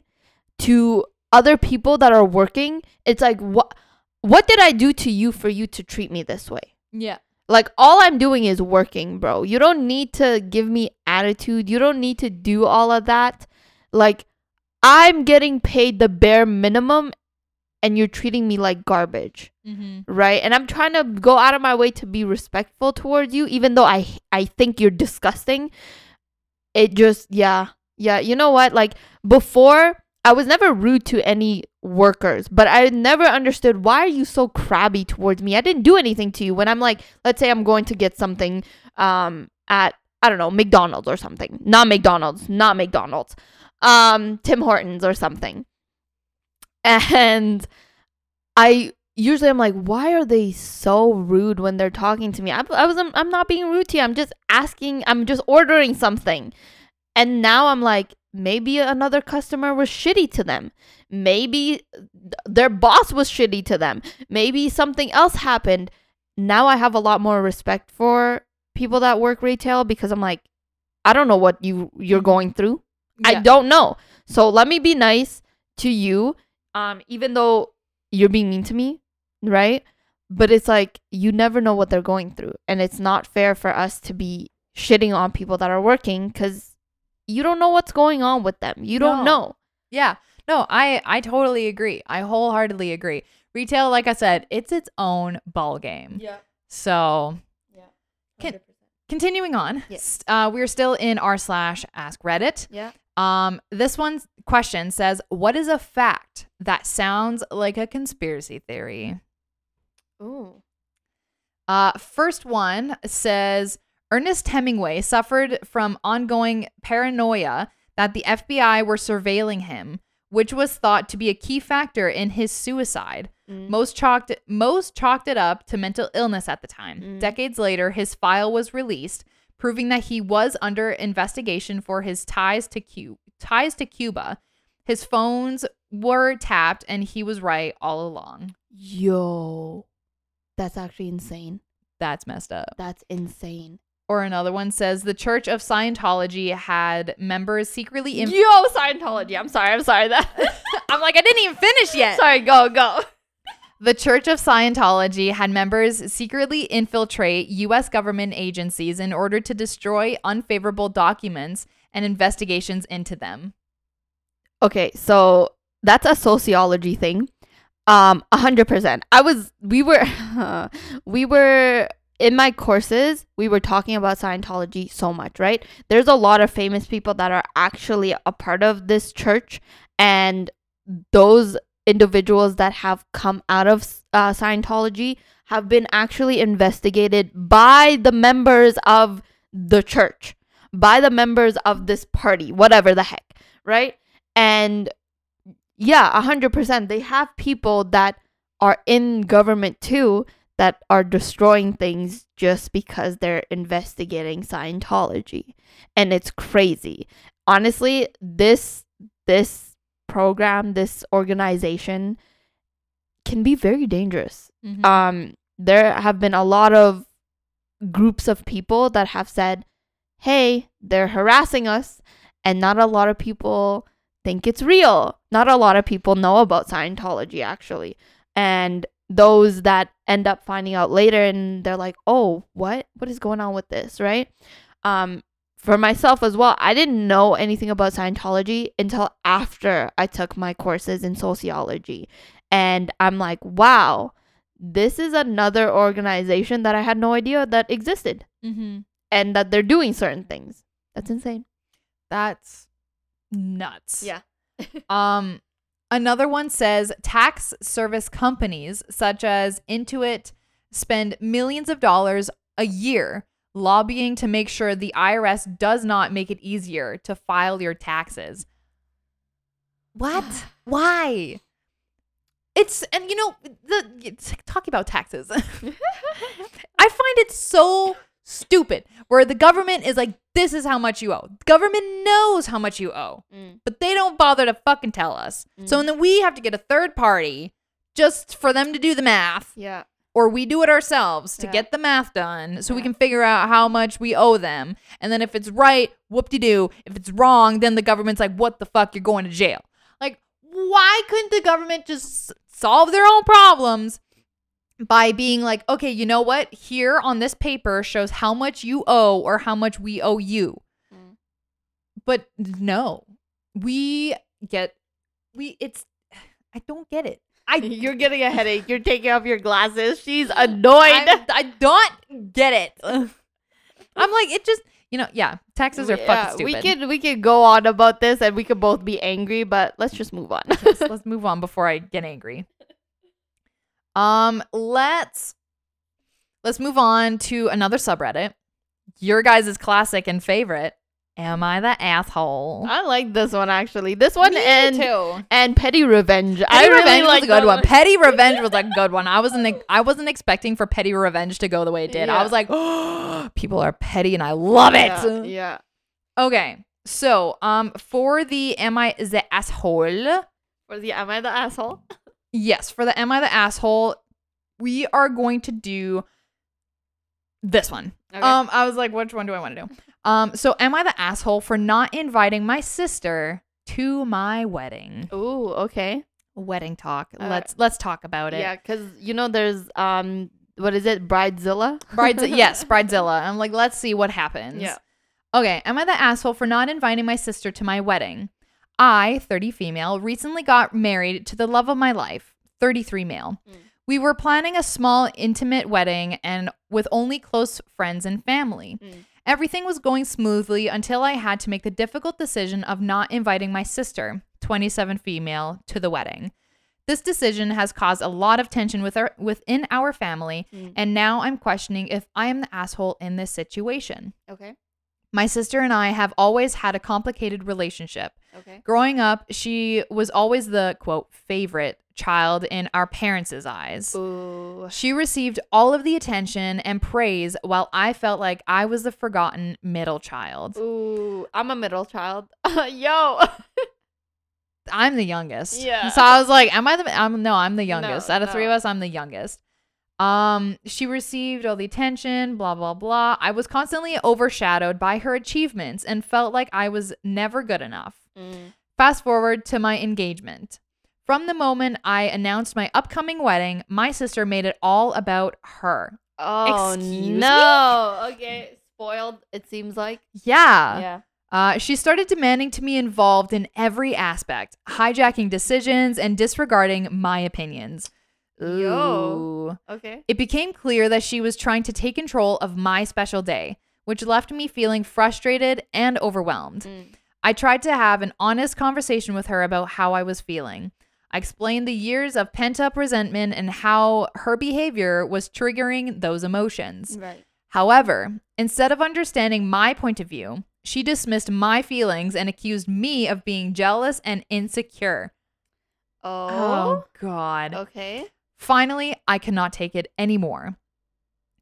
S2: to other people that are working. It's like what what did I do to you for you to treat me this way?
S1: yeah
S2: Like all I'm doing is working, bro. You don't need to give me attitude. You don't need to do all of that. Like I'm getting paid the bare minimum and you're treating me like garbage,
S1: Mm-hmm.
S2: right? And I'm trying to go out of my way to be respectful towards you even though I I think you're disgusting. It just yeah. Yeah, you know what? Like before I was never rude to any workers, but I never understood why are you so crabby towards me? I didn't do anything to you when I'm like, let's say I'm going to get something um at I don't know, McDonald's or something. Not McDonald's, not McDonald's. Um Tim Hortons or something. And I usually I'm like, why are they so rude when they're talking to me? I, I was I'm not being rude to you. I'm just asking, I'm just ordering something. And now I'm like, maybe another customer was shitty to them. Maybe their boss was shitty to them. Maybe something else happened. Now I have a lot more respect for people that work retail because I'm like, I don't know what you you're going through. I don't know. So let me be nice to you. Um, even though you're being mean to me, right? But it's like you never know what they're going through, and it's not fair for us to be shitting on people that are working because you don't know what's going on with them. You don't
S1: No.
S2: know.
S1: Yeah. No, I I totally agree. I wholeheartedly agree. Retail, like I said, it's its own ball game.
S2: Yeah.
S1: So
S2: Yeah.
S1: Can- continuing on,
S2: Yes.
S1: uh, we're still in r slash ask Reddit.
S2: Yeah.
S1: Um, this one's question says, "What is a fact that sounds like a conspiracy theory?"
S2: Ooh.
S1: Uh, first one says Ernest Hemingway suffered from ongoing paranoia that the FBI were surveilling him, which was thought to be a key factor in his suicide.
S2: Mm.
S1: Most chalked most chalked it up to mental illness at the time.
S2: Mm.
S1: Decades later, his file was released, proving that he was under investigation for his ties to Cu- ties to Cuba. His phones were tapped, and he was right all along.
S2: Yo, that's actually insane.
S1: That's messed up.
S2: That's insane.
S1: Or another one says the Church of Scientology had members secretly in.
S2: Yo, Scientology. I'm sorry. I'm sorry. That. [laughs] [laughs]
S1: I'm like, I didn't even finish yet.
S2: sorry. Go. Go.
S1: The Church of Scientology had members secretly infiltrate U.S. government agencies in order to destroy unfavorable documents and investigations into them.
S2: Okay, so that's a sociology thing. Um, a hundred percent. I was, we were, [laughs] we were in my courses. We were talking about Scientology so much, right? There's a lot of famous people that are actually a part of this church, and those individuals that have come out of uh, Scientology have been actually investigated by the members of the church, by the members of this party, whatever the heck, right? And yeah, a hundred percent. They have people that are in government too that are destroying things just because they're investigating Scientology. And it's crazy. Honestly, this this program, this organization can be very dangerous. Um there have been a lot of groups of people that have said, "Hey, they're harassing us." And not a lot of people think it's real. Not a lot of people know about Scientology actually. And those that end up finding out later and they're like, "Oh, what? What is going on with this?" right? Um for myself as well, I didn't know anything about Scientology until after I took my courses in sociology. And I'm like, "Wow, this is another organization that I had no idea that existed
S1: Mm-hmm.
S2: and that they're doing certain things." That's insane.
S1: That's nuts.
S2: Yeah. [laughs]
S1: Um, another one says tax service companies such as Intuit spend millions of dollars a year lobbying to make sure the IRS does not make it easier to file your taxes. What? [gasps] Why? It's and you know the talking about taxes. [laughs] I find it so stupid where the government is like this is how much you owe. Government knows how much you owe
S2: Mm.
S1: but they don't bother to fucking tell us. So then we have to get a third party just for them to do the math,
S2: Yeah.
S1: Or we do it ourselves to
S2: Yeah.
S1: get the math done so we can figure out how much we owe them. And then if it's right, whoop de doo. If it's wrong, then the government's like, what the fuck? You're going to jail. Like, why couldn't the government just solve their own problems by being like, okay, you know what? Here on this paper shows how much you owe or how much we owe you.
S2: Mm.
S1: But no, we get, we, it's, [sighs] I don't get it. I, [laughs]
S2: You're getting a headache. You're taking off your glasses. She's annoyed.
S1: I, [laughs] I don't get it. [laughs] I'm like, it just, you know, yeah, taxes are
S2: Yeah,
S1: fucking
S2: We
S1: stupid.
S2: could we could go on about this and we could both be angry, but let's just move on.
S1: Yes, let's move on before I get angry. Um, let's let's move on to another subreddit. Your guys' classic and favorite. Am I the asshole?
S2: I like this one actually. This one
S1: Me
S2: and
S1: too.
S2: and petty revenge. I
S1: Petty
S2: really
S1: revenge
S2: like
S1: was a good
S2: that
S1: one. Petty revenge was a good one. I wasn't I wasn't expecting for petty revenge to go the way it did. I was like, oh, [gasps] people are petty and I love it.
S2: Yeah, yeah.
S1: Okay. So, um, for the am I the asshole?
S2: For the am I the asshole?
S1: Yes, for the Am I the Asshole, we are going to do this one.
S2: Okay.
S1: Um, I was like, which one do I want to do? Um, so am I the asshole for not inviting my sister to my wedding?
S2: Ooh, okay.
S1: Wedding talk.
S2: Uh,
S1: let's let's talk about it.
S2: Yeah, because you know there's um what is it, Bridezilla? [laughs]
S1: Brides yes, Bridezilla. I'm like, let's see what happens.
S2: Yeah.
S1: Okay, am I the asshole for not inviting my sister to my wedding? I, 30 female, recently got married to the love of my life, 33 male.
S2: Mm.
S1: We were planning a small, intimate wedding and with only close friends and family.
S2: Mm.
S1: Everything was going smoothly until I had to make the difficult decision of not inviting my sister, 27 female, to the wedding. This decision has caused a lot of tension with our, within our family,
S2: Mm.
S1: and now I'm questioning if I am the asshole in this situation.
S2: Okay.
S1: My sister and I have always had a complicated relationship.
S2: Okay.
S1: Growing up, she was always the quote favorite child in our parents' eyes.
S2: Ooh.
S1: She received all of the attention and praise while I felt like I was the forgotten middle child.
S2: Ooh. I'm a middle child. [laughs] Yo. [laughs]
S1: I'm the youngest.
S2: Yeah.
S1: So I was like, am I the I'm no, I'm the youngest.
S2: No,
S1: Out of three of us, I'm the youngest. Um, she received all the attention, blah blah blah. I was constantly overshadowed by her achievements and felt like I was never good enough.
S2: Mm.
S1: Fast forward to my engagement. From the moment I announced my upcoming wedding, my sister made it all about her.
S2: Oh
S1: Excuse me?
S2: no. Okay. Spoiled, it seems like.
S1: Yeah.
S2: yeah.
S1: Uh, she started demanding to be involved in every aspect, hijacking decisions and disregarding my opinions.
S2: Yo.
S1: Ooh.
S2: Okay.
S1: It became clear that she was trying to take control of my special day, which left me feeling frustrated and overwhelmed.
S2: Mm.
S1: I tried to have an honest conversation with her about how I was feeling. I explained the years of pent up resentment and how her behavior was triggering those emotions.
S2: Right.
S1: However, instead of understanding my point of view, she dismissed my feelings and accused me of being jealous and insecure.
S2: Oh.
S1: oh God.
S2: Okay.
S1: Finally, I could not take it anymore.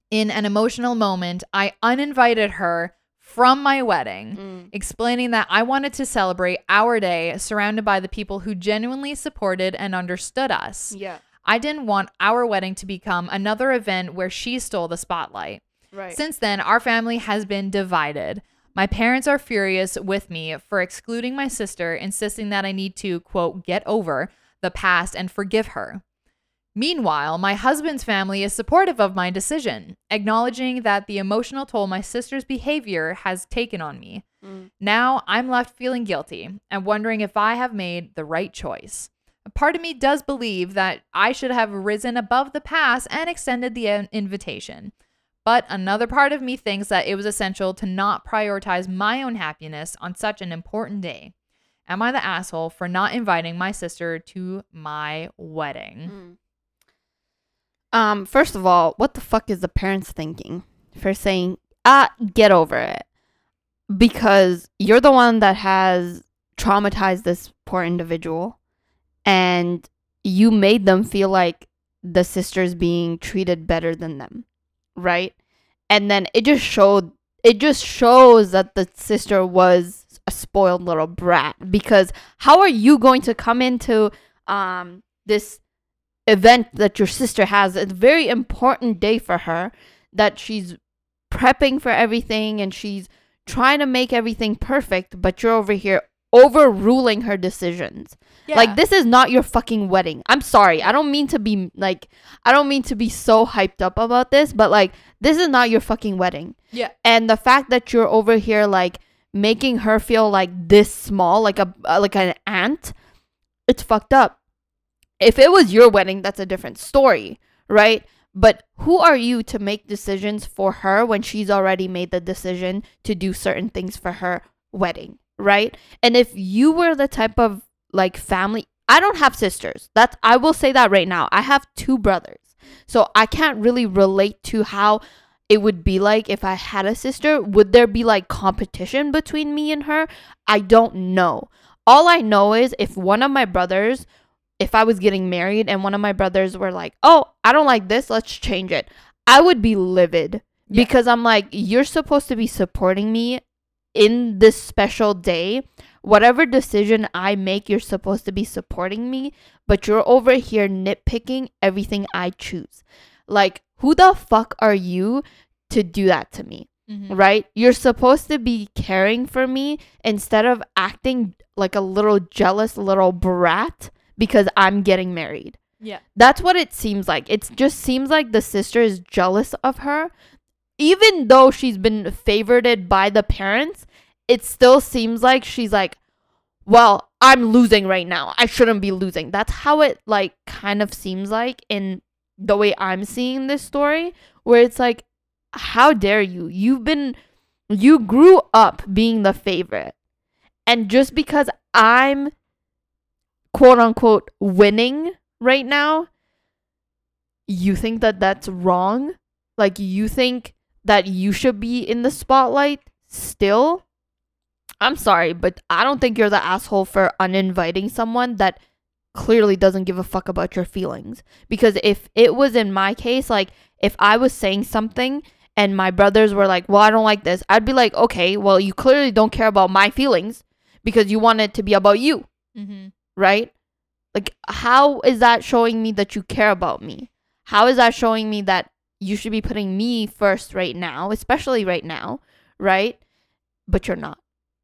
S1: In an emotional moment, I uninvited her from my wedding,
S2: Mm.
S1: explaining that I wanted to celebrate our day surrounded by the people who genuinely supported and understood us.
S2: Yeah.
S1: I didn't want our wedding to become another event where she stole the spotlight.
S2: Right.
S1: Since then, our family has been divided. My parents are furious with me for excluding my sister, insisting that I need to, quote, get over the past and forgive her. Meanwhile, my husband's family is supportive of my decision, acknowledging that the emotional toll my sister's behavior has taken on me.
S2: Mm.
S1: Now I'm left feeling guilty and wondering if I have made the right choice. A part of me does believe that I should have risen above the past and extended the invitation. But another part of me thinks that it was essential to not prioritize my own happiness on such an important day. Am I the asshole for not inviting my sister to my wedding?
S2: Mm. Um, first of all, what the fuck is the parents thinking for saying, ah, get over it? Because you're the one that has traumatized this poor individual and you made them feel like the sister's being treated better than them, right? And then it just showed, it just shows that the sister was a spoiled little brat because how are you going to come into um this event that your sister has It's a very important day for her that she's prepping for everything and she's trying to make everything perfect but you're over here overruling her decisions.
S1: Yeah.
S2: Like this is not your fucking wedding. I'm sorry. I don't mean to be like I don't mean to be so hyped up about this, but like this is not your fucking wedding.
S1: Yeah.
S2: And the fact that you're over here like making her feel like this small, like a like an ant, it's fucked up. If it was your wedding, that's a different story, right? But who are you to make decisions for her when she's already made the decision to do certain things for her wedding, right? And if you were the type of like family, I don't have sisters. That's I will say that right now. I have two brothers. So I can't really relate to how it would be like if I had a sister. Would there be like competition between me and her? I don't know. All I know is if one of my brothers, if I was getting married and one of my brothers were like, oh, I don't like this, let's change it, I would be livid
S1: Yeah.
S2: because I'm like, you're supposed to be supporting me in this special day. Whatever decision I make, you're supposed to be supporting me, but you're over here nitpicking everything I choose. Like, who the fuck are you to do that to me?
S1: Mhm.
S2: right? You're supposed to be caring for me instead of acting like a little jealous little brat because I'm getting married.
S1: Yeah.
S2: That's what it seems like. It just seems like the sister is jealous of her. Even though she's been favored by the parents, it still seems like she's like, well, I'm losing right now. I shouldn't be losing. That's how it like kind of seems like in the way I'm seeing this story, where it's like, how dare you? You've been, you grew up being the favorite. And just because I'm quote unquote winning right now, you think that that's wrong? Like, you think that you should be in the spotlight still? I'm sorry, but I don't think you're the asshole for uninviting someone that clearly doesn't give a fuck about your feelings. Because if it was in my case, like if I was saying something and my brothers were like, well, I don't like this, I'd be like, okay, well, you clearly don't care about my feelings because you want it to be about you,
S1: Mhm.
S2: Right? Like, how is that showing me that you care about me? How is that showing me that you should be putting me first right now, especially right now, right? But you're not.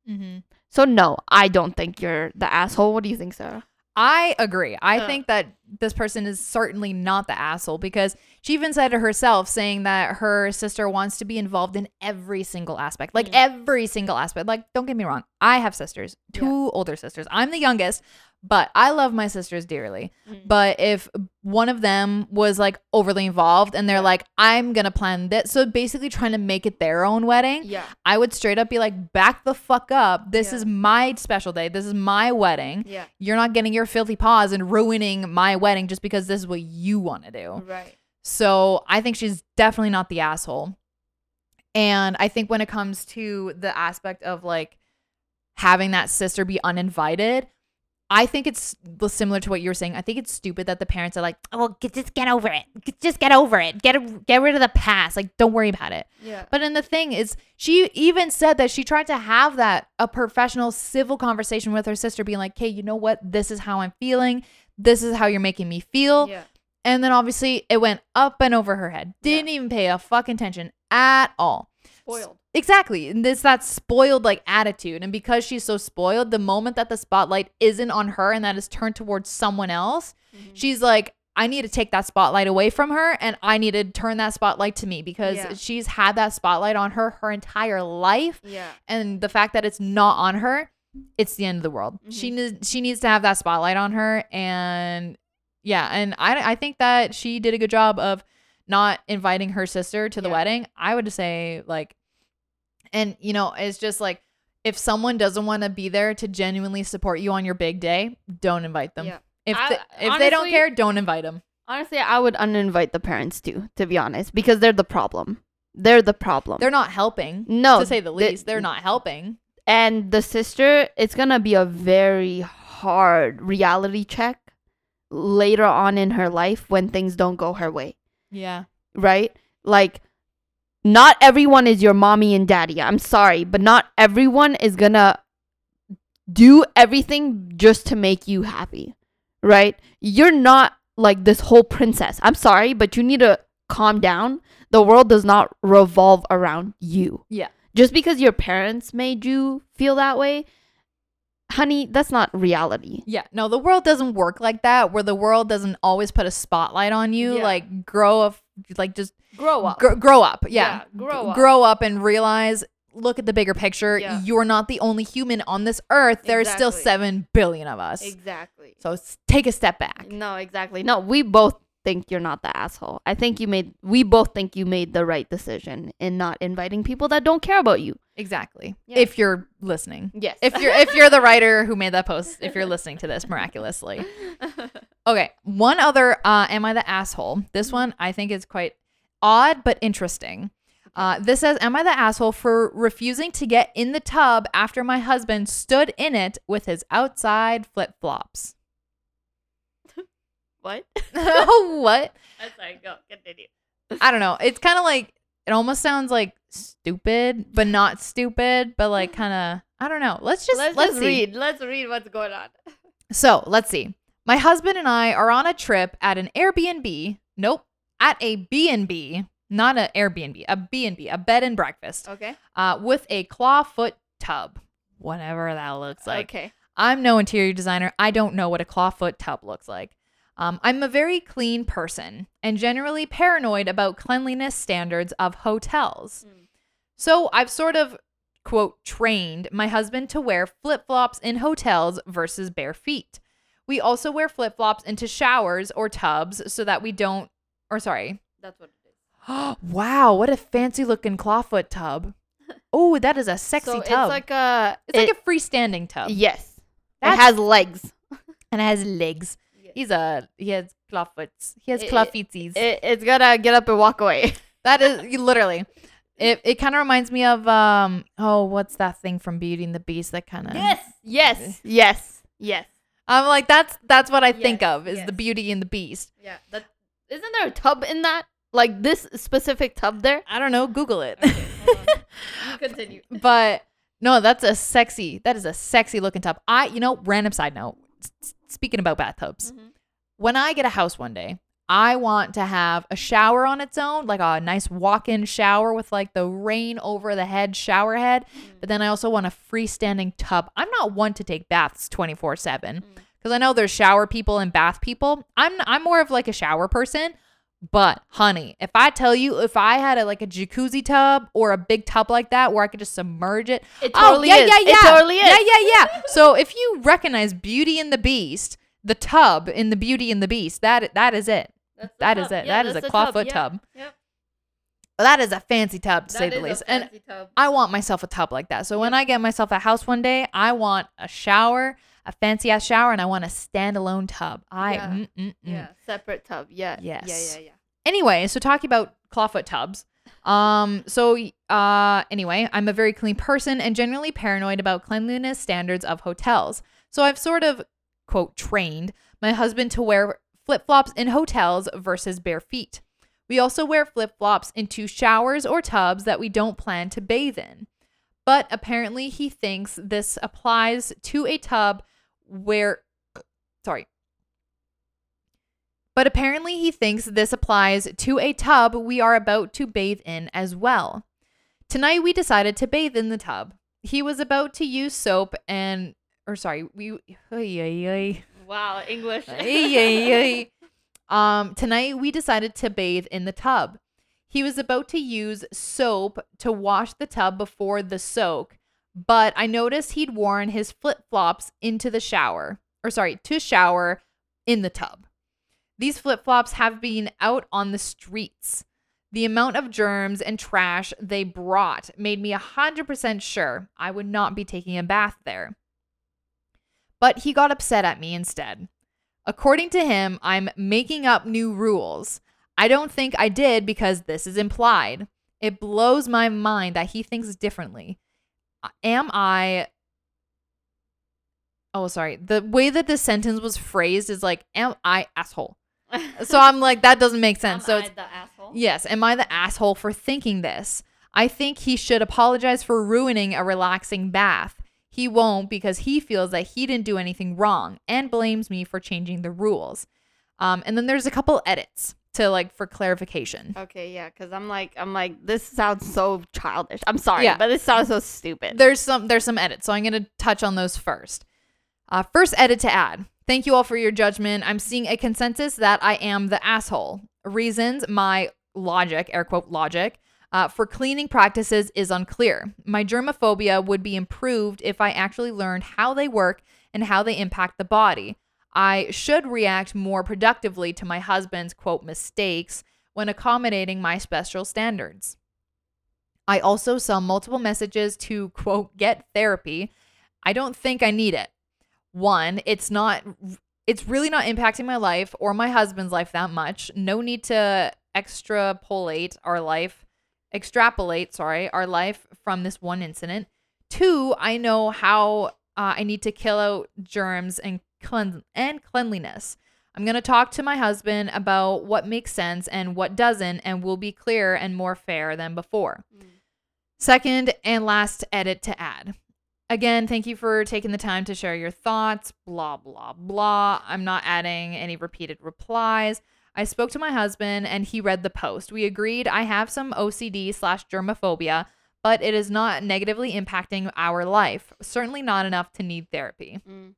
S1: Mm-hmm.
S2: So, no, I don't think you're the asshole. What do you think, Sarah?
S1: I agree. I think that this person is certainly not the asshole because she even said it herself, saying that her sister wants to be involved in every single aspect, like
S2: Mm.
S1: every single aspect. Like, don't get me wrong, I have sisters, two older sisters. I'm the youngest, but I love my sisters dearly.
S2: Mm.
S1: But if one of them was like overly involved and they're
S2: Yeah.
S1: like, I'm gonna plan this, so basically trying to make it their own wedding,
S2: Yeah.
S1: I would straight up be like, back the fuck up. This
S2: Yeah.
S1: is my special day. This is my wedding.
S2: Yeah.
S1: You're not getting your filthy paws and ruining my wedding just because this is what you want to do.
S2: Right.
S1: So I think she's definitely not the asshole. And I think when it comes to the aspect of like having that sister be uninvited, I think it's similar to what you were saying. I think it's stupid that the parents are like, "Oh, well, get, just get over it. Get- Just get over it. Get get rid of the past. Like, don't worry about it."
S2: Yeah.
S1: But then the thing is, she even said that she tried to have that a professional civil conversation with her sister, being like, "Hey, you know what? This is how I'm feeling. This is how you're making me feel."
S2: yeah.
S1: And then obviously it went up and over her head. Didn't even pay a fucking attention at all.
S2: Spoiled.
S1: Exactly. And this that spoiled like attitude. And because she's so spoiled, the moment that the spotlight isn't on her and that is turned towards someone else,
S2: Mm-hmm.
S1: she's like, I need to take that spotlight away from her and I need to turn that spotlight to me because
S2: Yeah.
S1: she's had that spotlight on her her entire life.
S2: Yeah.
S1: And the fact that it's not on her, it's the end of the world. She needs she needs to have that spotlight on her and yeah, and I I think that she did a good job of not inviting her sister to the
S2: Yeah.
S1: wedding. I would say like and you know, it's just like if someone doesn't want to be there to genuinely support you on your big day, don't invite them.
S2: Yeah.
S1: If
S2: I-
S1: they, if they don't care, don't invite them.
S2: Honestly, I would uninvite the parents too, to be honest, because they're the problem. They're the problem.
S1: They're not helping.
S2: no,
S1: to say the
S2: they-
S1: least, they're not helping.
S2: and the sister, it's gonna be a very hard reality check later on in her life when things don't go her way,
S1: Yeah.
S2: right? Like, not everyone is your mommy and daddy. I'm sorry, but not everyone is gonna do everything just to make you happy, right? You're not like this whole princess. I'm sorry, but you need to calm down. The world does not revolve around you.
S1: Yeah.
S2: Just because your parents made you feel that way, honey, that's not reality.
S1: Yeah, no, the world doesn't work like that. Where the world doesn't always put a spotlight on you.
S2: Yeah.
S1: Like grow up, like just
S2: Grow
S1: gr- grow up. Yeah,
S2: Yeah, grow up.
S1: grow up and realize. Look at the bigger picture.
S2: Yeah.
S1: You're not the only human on this earth. There's still seven billion of us.
S2: Exactly.
S1: So take a step back.
S2: No, exactly. No, we both think you're not the asshole. I think you made we both think you made the right decision in not inviting people that don't care about you.
S1: Exactly.
S2: Yeah.
S1: If you're listening.
S2: Yes.
S1: If you're if you're the [laughs] writer who made that post, if you're listening to this miraculously. [laughs] Okay, one other uh am I the asshole? This one I think is quite odd but interesting. Uh, this says, Am I the asshole for refusing to get in the tub after my husband stood in it with his outside flip flops? [laughs]
S2: what?
S1: Oh [laughs] [laughs] what?
S2: I'm sorry, go continue.
S1: I don't know. It's kind of like, it almost sounds like stupid, but not stupid, but like kind of, I don't know. Let's just,
S2: let's,
S1: let's,
S2: just read. Let's read what's going on.
S1: So let's see. My husband and I are on a trip at an Airbnb. Nope, at a B&B, not an Airbnb, a B&B, a bed and breakfast,
S2: Okay.
S1: uh, with a clawfoot tub, whatever that looks like.
S2: okay.
S1: I'm no interior designer. I don't know what a clawfoot tub looks like. Um, I'm a very clean person and generally paranoid about cleanliness standards of hotels.
S2: Mm.
S1: So I've sort of, quote, trained my husband to wear flip flops in hotels versus bare feet. We also wear flip flops into showers or tubs so that we don't, or sorry.
S2: That's what it is. [gasps]
S1: wow, what a fancy looking clawfoot tub. [laughs] Oh, that is a sexy
S2: so
S1: tub.
S2: it's like a
S1: it's like a freestanding tub.
S2: yes.
S1: That's-
S2: it has legs. [laughs]
S1: and it has legs. He's a he has clawfoots. He has
S2: It-
S1: clawfeetsies.
S2: It, it's gonna get up and walk away. [laughs]
S1: that is literally. It it kind of reminds me of um oh what's that thing from Beauty and the Beast that kind of
S2: yes. Yes. Yes.
S1: Yes I'm like that's that's what I think of is the. Beauty and the Beast.
S2: Yeah. That isn't there a tub in that? Like this specific tub there?
S1: I don't know. Google it.
S2: You [laughs] continue. [laughs]
S1: but no, that's a sexy. That is a sexy looking tub. I you know random side note. s- Speaking about bathtubs,
S2: Mhm.
S1: when I get a house one day, I want to have a shower on its own, like a nice walk-in shower with like the rain over the head shower head. But then I also want a freestanding tub. I'm not one to take baths 24/7 because I know there's shower people and bath people. I'm I'm more of like a shower person. But honey, if I tell you if I had a like a jacuzzi tub or a big tub like that where I could just submerge it,
S2: It
S1: oh
S2: totally
S1: yeah
S2: is.
S1: yeah yeah
S2: It totally is.
S1: yeah yeah yeah. so if you recognize Beauty and the Beast, the tub in the Beauty and the Beast, that that is it.
S2: That's
S1: That is it.
S2: Yeah,
S1: that is a
S2: that's the tub. Yeah.
S1: tub.
S2: Yep.
S1: That is a fancy tub to say the least. And
S2: tub.
S1: I want myself a tub like that. So when I get myself a house one day, I want a shower, a fancy ass shower, and I want a standalone tub. I
S2: Yeah.
S1: mm, mm, mm.
S2: Yeah, separate tub. Yeah.
S1: Yes.
S2: Yeah, yeah, yeah.
S1: Anyway, so talking about clawfoot tubs. Um, so uh anyway, I'm a very clean person and generally paranoid about cleanliness standards of hotels. So I've sort of quote trained my husband to wear flip-flops in hotels versus bare feet. We also wear flip-flops into showers or tubs that we don't plan to bathe in. But apparently he thinks this applies to a tub where sorry, but apparently, he thinks this applies to a tub we are about to bathe in as well. Tonight, we decided to bathe in the tub. He was about to use soap and, or sorry, we,
S2: Wow, English. [laughs]
S1: Um, tonight, we decided to bathe in the tub. He was about to use soap to wash the tub before the soak, but I noticed he'd worn his flip flops into the shower, or sorry, to shower in the tub. These flip flops have been out on the streets. The amount of germs and trash they brought made me 100% sure I would not be taking a bath there. But he got upset at me instead. According to him, I'm making up new rules. I don't think I did because this is implied. It blows my mind that he thinks differently. Am I. Oh, sorry. The way that this sentence was phrased is like, am I asshole? [laughs] So I'm like, that doesn't make sense. so
S2: I
S1: it's,
S2: the asshole.
S1: yes, am I the asshole for thinking this? I think he should apologize for ruining a relaxing bath. He won't because he feels that he didn't do anything wrong and blames me for changing the rules. Um, and then there's a couple edits to like for clarification.
S2: Okay, yeah, because I'm like, I'm like, this sounds so childish. I'm sorry,
S1: Yeah.
S2: but this sounds so stupid.
S1: There's some there's some edits, so I'm gonna touch on those first. Uh, first edit to add. Thank you all for your judgment. I'm seeing a consensus that I am the asshole. Reasons my logic, air quote logic, uh, for cleaning practices is unclear. My germophobia would be improved if I actually learned how they work and how they impact the body. I should react more productively to my husband's quote mistakes when accommodating my special standards. I also saw multiple messages to quote get therapy. I don't think I need it. One, it's not it's really not impacting my life or my husband's life that much. No need to extrapolate our life, extrapolate, sorry, our life from this one incident. Two, I know how uh, I need to kill out germs and clean and cleanliness. I'm going to talk to my husband about what makes sense and what doesn't, and we'll be clearer and more fair than before. Second and last edit to add. Again, thank you for taking the time to share your thoughts. Blah, blah, blah. I'm not adding any repeated replies. I spoke to my husband and he read the post. We agreed I have some OCD slash germophobia, but it is not negatively impacting our life. Certainly not enough to need therapy.
S2: Mm.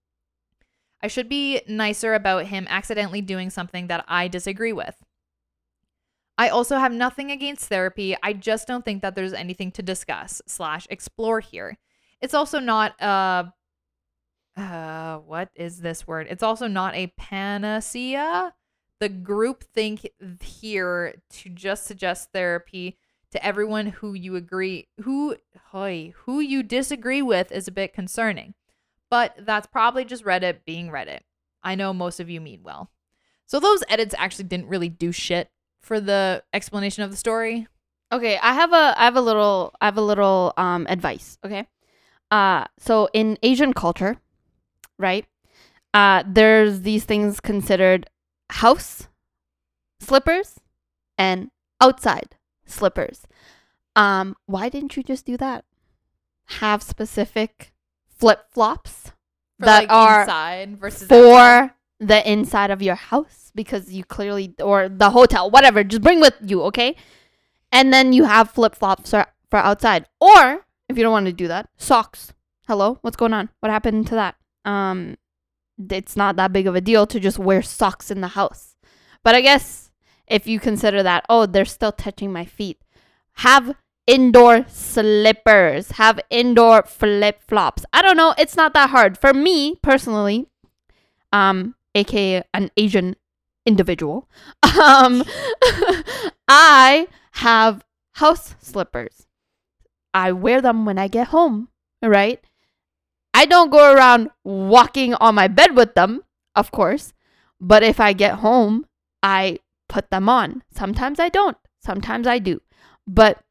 S1: I should be nicer about him accidentally doing something that I disagree with. I also have nothing against therapy. I just don't think that there's anything to discuss slash explore here. It's also not a uh what is this word? It's also not a panacea. The group think here to just suggest therapy to everyone who you agree who hoy, who you disagree with is a bit concerning. But that's probably just Reddit being Reddit. I know most of you mean well. So those edits actually didn't really do shit for the explanation of the story.
S2: Okay, I have a I have a little I have a little um advice, okay? Uh so in Asian culture, right? Uh there's these things considered house slippers and outside slippers. Um why didn't you just do that? Have specific flip-flops
S1: For
S2: that
S1: like
S2: are
S1: inside versus
S2: for
S1: outside.
S2: the inside of your house because you clearly or the hotel whatever just bring with you okay? And then you have flip-flops for, for outside. Or if you don't want to do that socks. Hello? What's going on? What happened to that? Um it's not that big of a deal to just wear socks in the house. But i guess if you consider that oh they're still touching my feet. Have indoor slippers. Have indoor flip-flops. I don't know. It's not that hard. For me personally um aka an asian individual [laughs] um [laughs] i have house slippers. I wear them when i get home right? I don't go around walking on my bed with them of course but if i get home i put them on. Sometimes i don't. Sometimes i do. But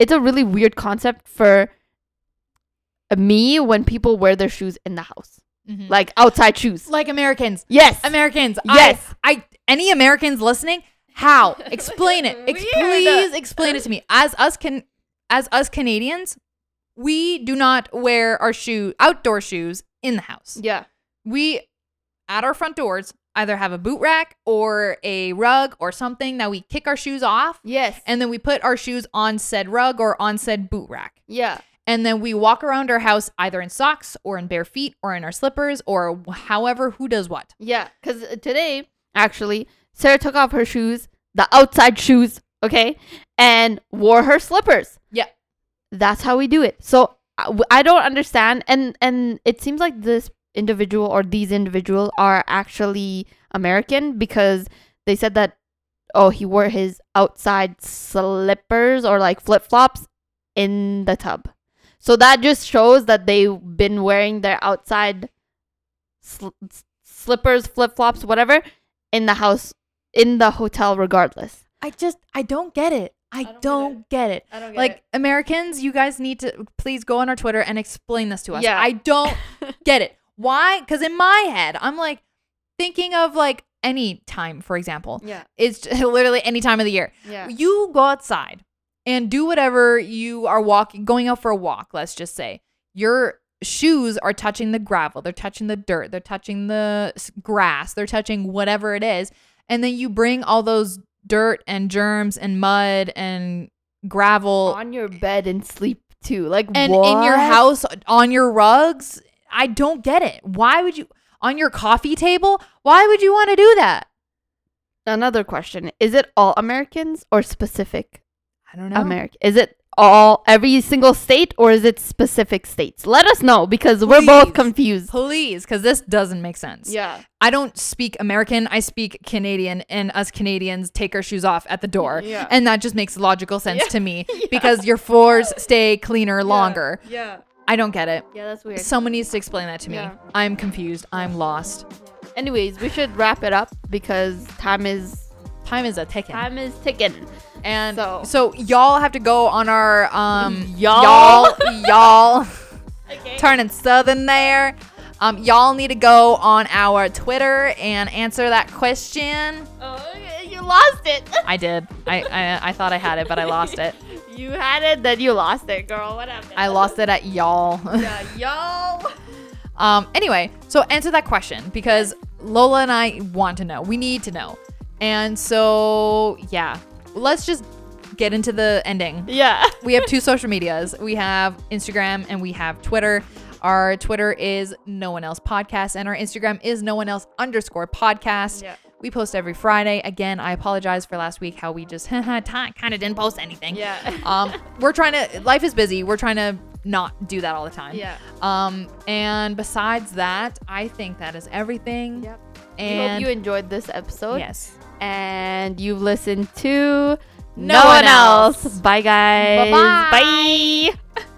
S2: it's a really weird concept for me when people wear their shoes in the house
S1: Mhm.
S2: like outside shoes
S1: like Americans.
S2: yes
S1: Americans.
S2: Yes.
S1: I, I any Americans listening? How? [laughs] Explain it. Ex- please explain it to me. As us can as us Canadians, we do not wear our shoe outdoor shoes in the house.
S2: yeah
S1: We at our front doors either have a boot rack or a rug or something that we kick our shoes off
S2: yes
S1: and then we put our shoes on said rug or on said boot rack.
S2: yeah
S1: And then we walk around our house either in socks or in bare feet or in our slippers or however who does what.
S2: Yeah, because uh, today, actually, Sarah took off her shoes, the outside shoes, okay, and wore her slippers.
S1: Yeah.
S2: That's how we do it. So uh, I don't understand. And, and it seems like this individual or these individuals are actually American because they said that, oh, he wore his outside slippers or like flip flops in the tub. So that just shows that they've been wearing their outside sl- slippers, flip flops, whatever, in the house, in the hotel, regardless.
S1: I just I don't get it. I,
S2: don't
S1: don't,
S2: get
S1: get it.
S2: I don't
S1: Like Americans, you guys need to please go on our Twitter and explain this to us.
S2: Yeah.
S1: I don't [laughs] get it. Why? Because in my head, I'm like thinking of like any time, for example.
S2: yeah,
S1: It's [laughs] literally any time of the year.
S2: yeah,
S1: You go outside and do whatever you are walking, going out for a walk, let's just say. Your shoes are touching the gravel, they're touching the dirt, they're touching the grass, they're touching whatever it is. And then you bring all those dirt and germs and mud and gravel
S2: on your bed and sleep too. Like
S1: and in your house on your rugs. I don't get it. Why would you on your coffee table? Why would you want to do that?
S2: Another question: Is it all Americans or specific
S1: I don't know.
S2: America. Is it all every single state or is it specific states? Let us know because we're both confused.
S1: Please, because this doesn't make sense.
S2: Yeah.
S1: I don't speak American. I speak Canadian, and us Canadians take our shoes off at the door,
S2: Yeah.
S1: and that just makes logical sense
S2: Yeah.
S1: to me [laughs] because your floors stay cleaner longer.
S2: Yeah.
S1: I don't get it.
S2: Yeah, that's weird.
S1: Someone needs to explain that to me.
S2: Yeah.
S1: I'm confused. I'm lost.
S2: Anyways, we should wrap it up because time is
S1: Time is a ticking.
S2: time is ticking.
S1: And so,
S2: So-
S1: y'all have to go on our um [laughs]
S2: Y'all.
S1: y'all y'all [laughs] [laughs]
S2: Okay.
S1: turning southern there. Um, y'all need to go on our Twitter and answer that question.
S2: Oh, you lost it.
S1: I did. I, I I thought I had it, but I lost it.
S2: You had it, then you lost it, girl. What happened?
S1: I lost it at y'all. [laughs]
S2: Yeah, y'all.
S1: um. Anyway, so answer that question because Lola and I want to know. We need to know. And so yeah, let's just get into the ending.
S2: Yeah. [laughs]
S1: we have two social medias. We have Instagram and we have Twitter. Our Twitter is no one else podcast and our Instagram is no one else underscore podcast.
S2: Yeah.
S1: We post every Friday. Again, I apologize for last week how we just [laughs] kind of didn't post anything.
S2: Yeah. [laughs]
S1: Um, we're trying to. Life is busy. We're trying to not do that all the time.
S2: Yeah.
S1: Um, and besides that, I think that is everything.
S2: Yep. we
S1: And
S2: hope you enjoyed this episode.
S1: yes.
S2: And you've listened to
S1: No one else.
S2: Bye, guys.
S1: Bye-bye.
S2: Bye. [laughs]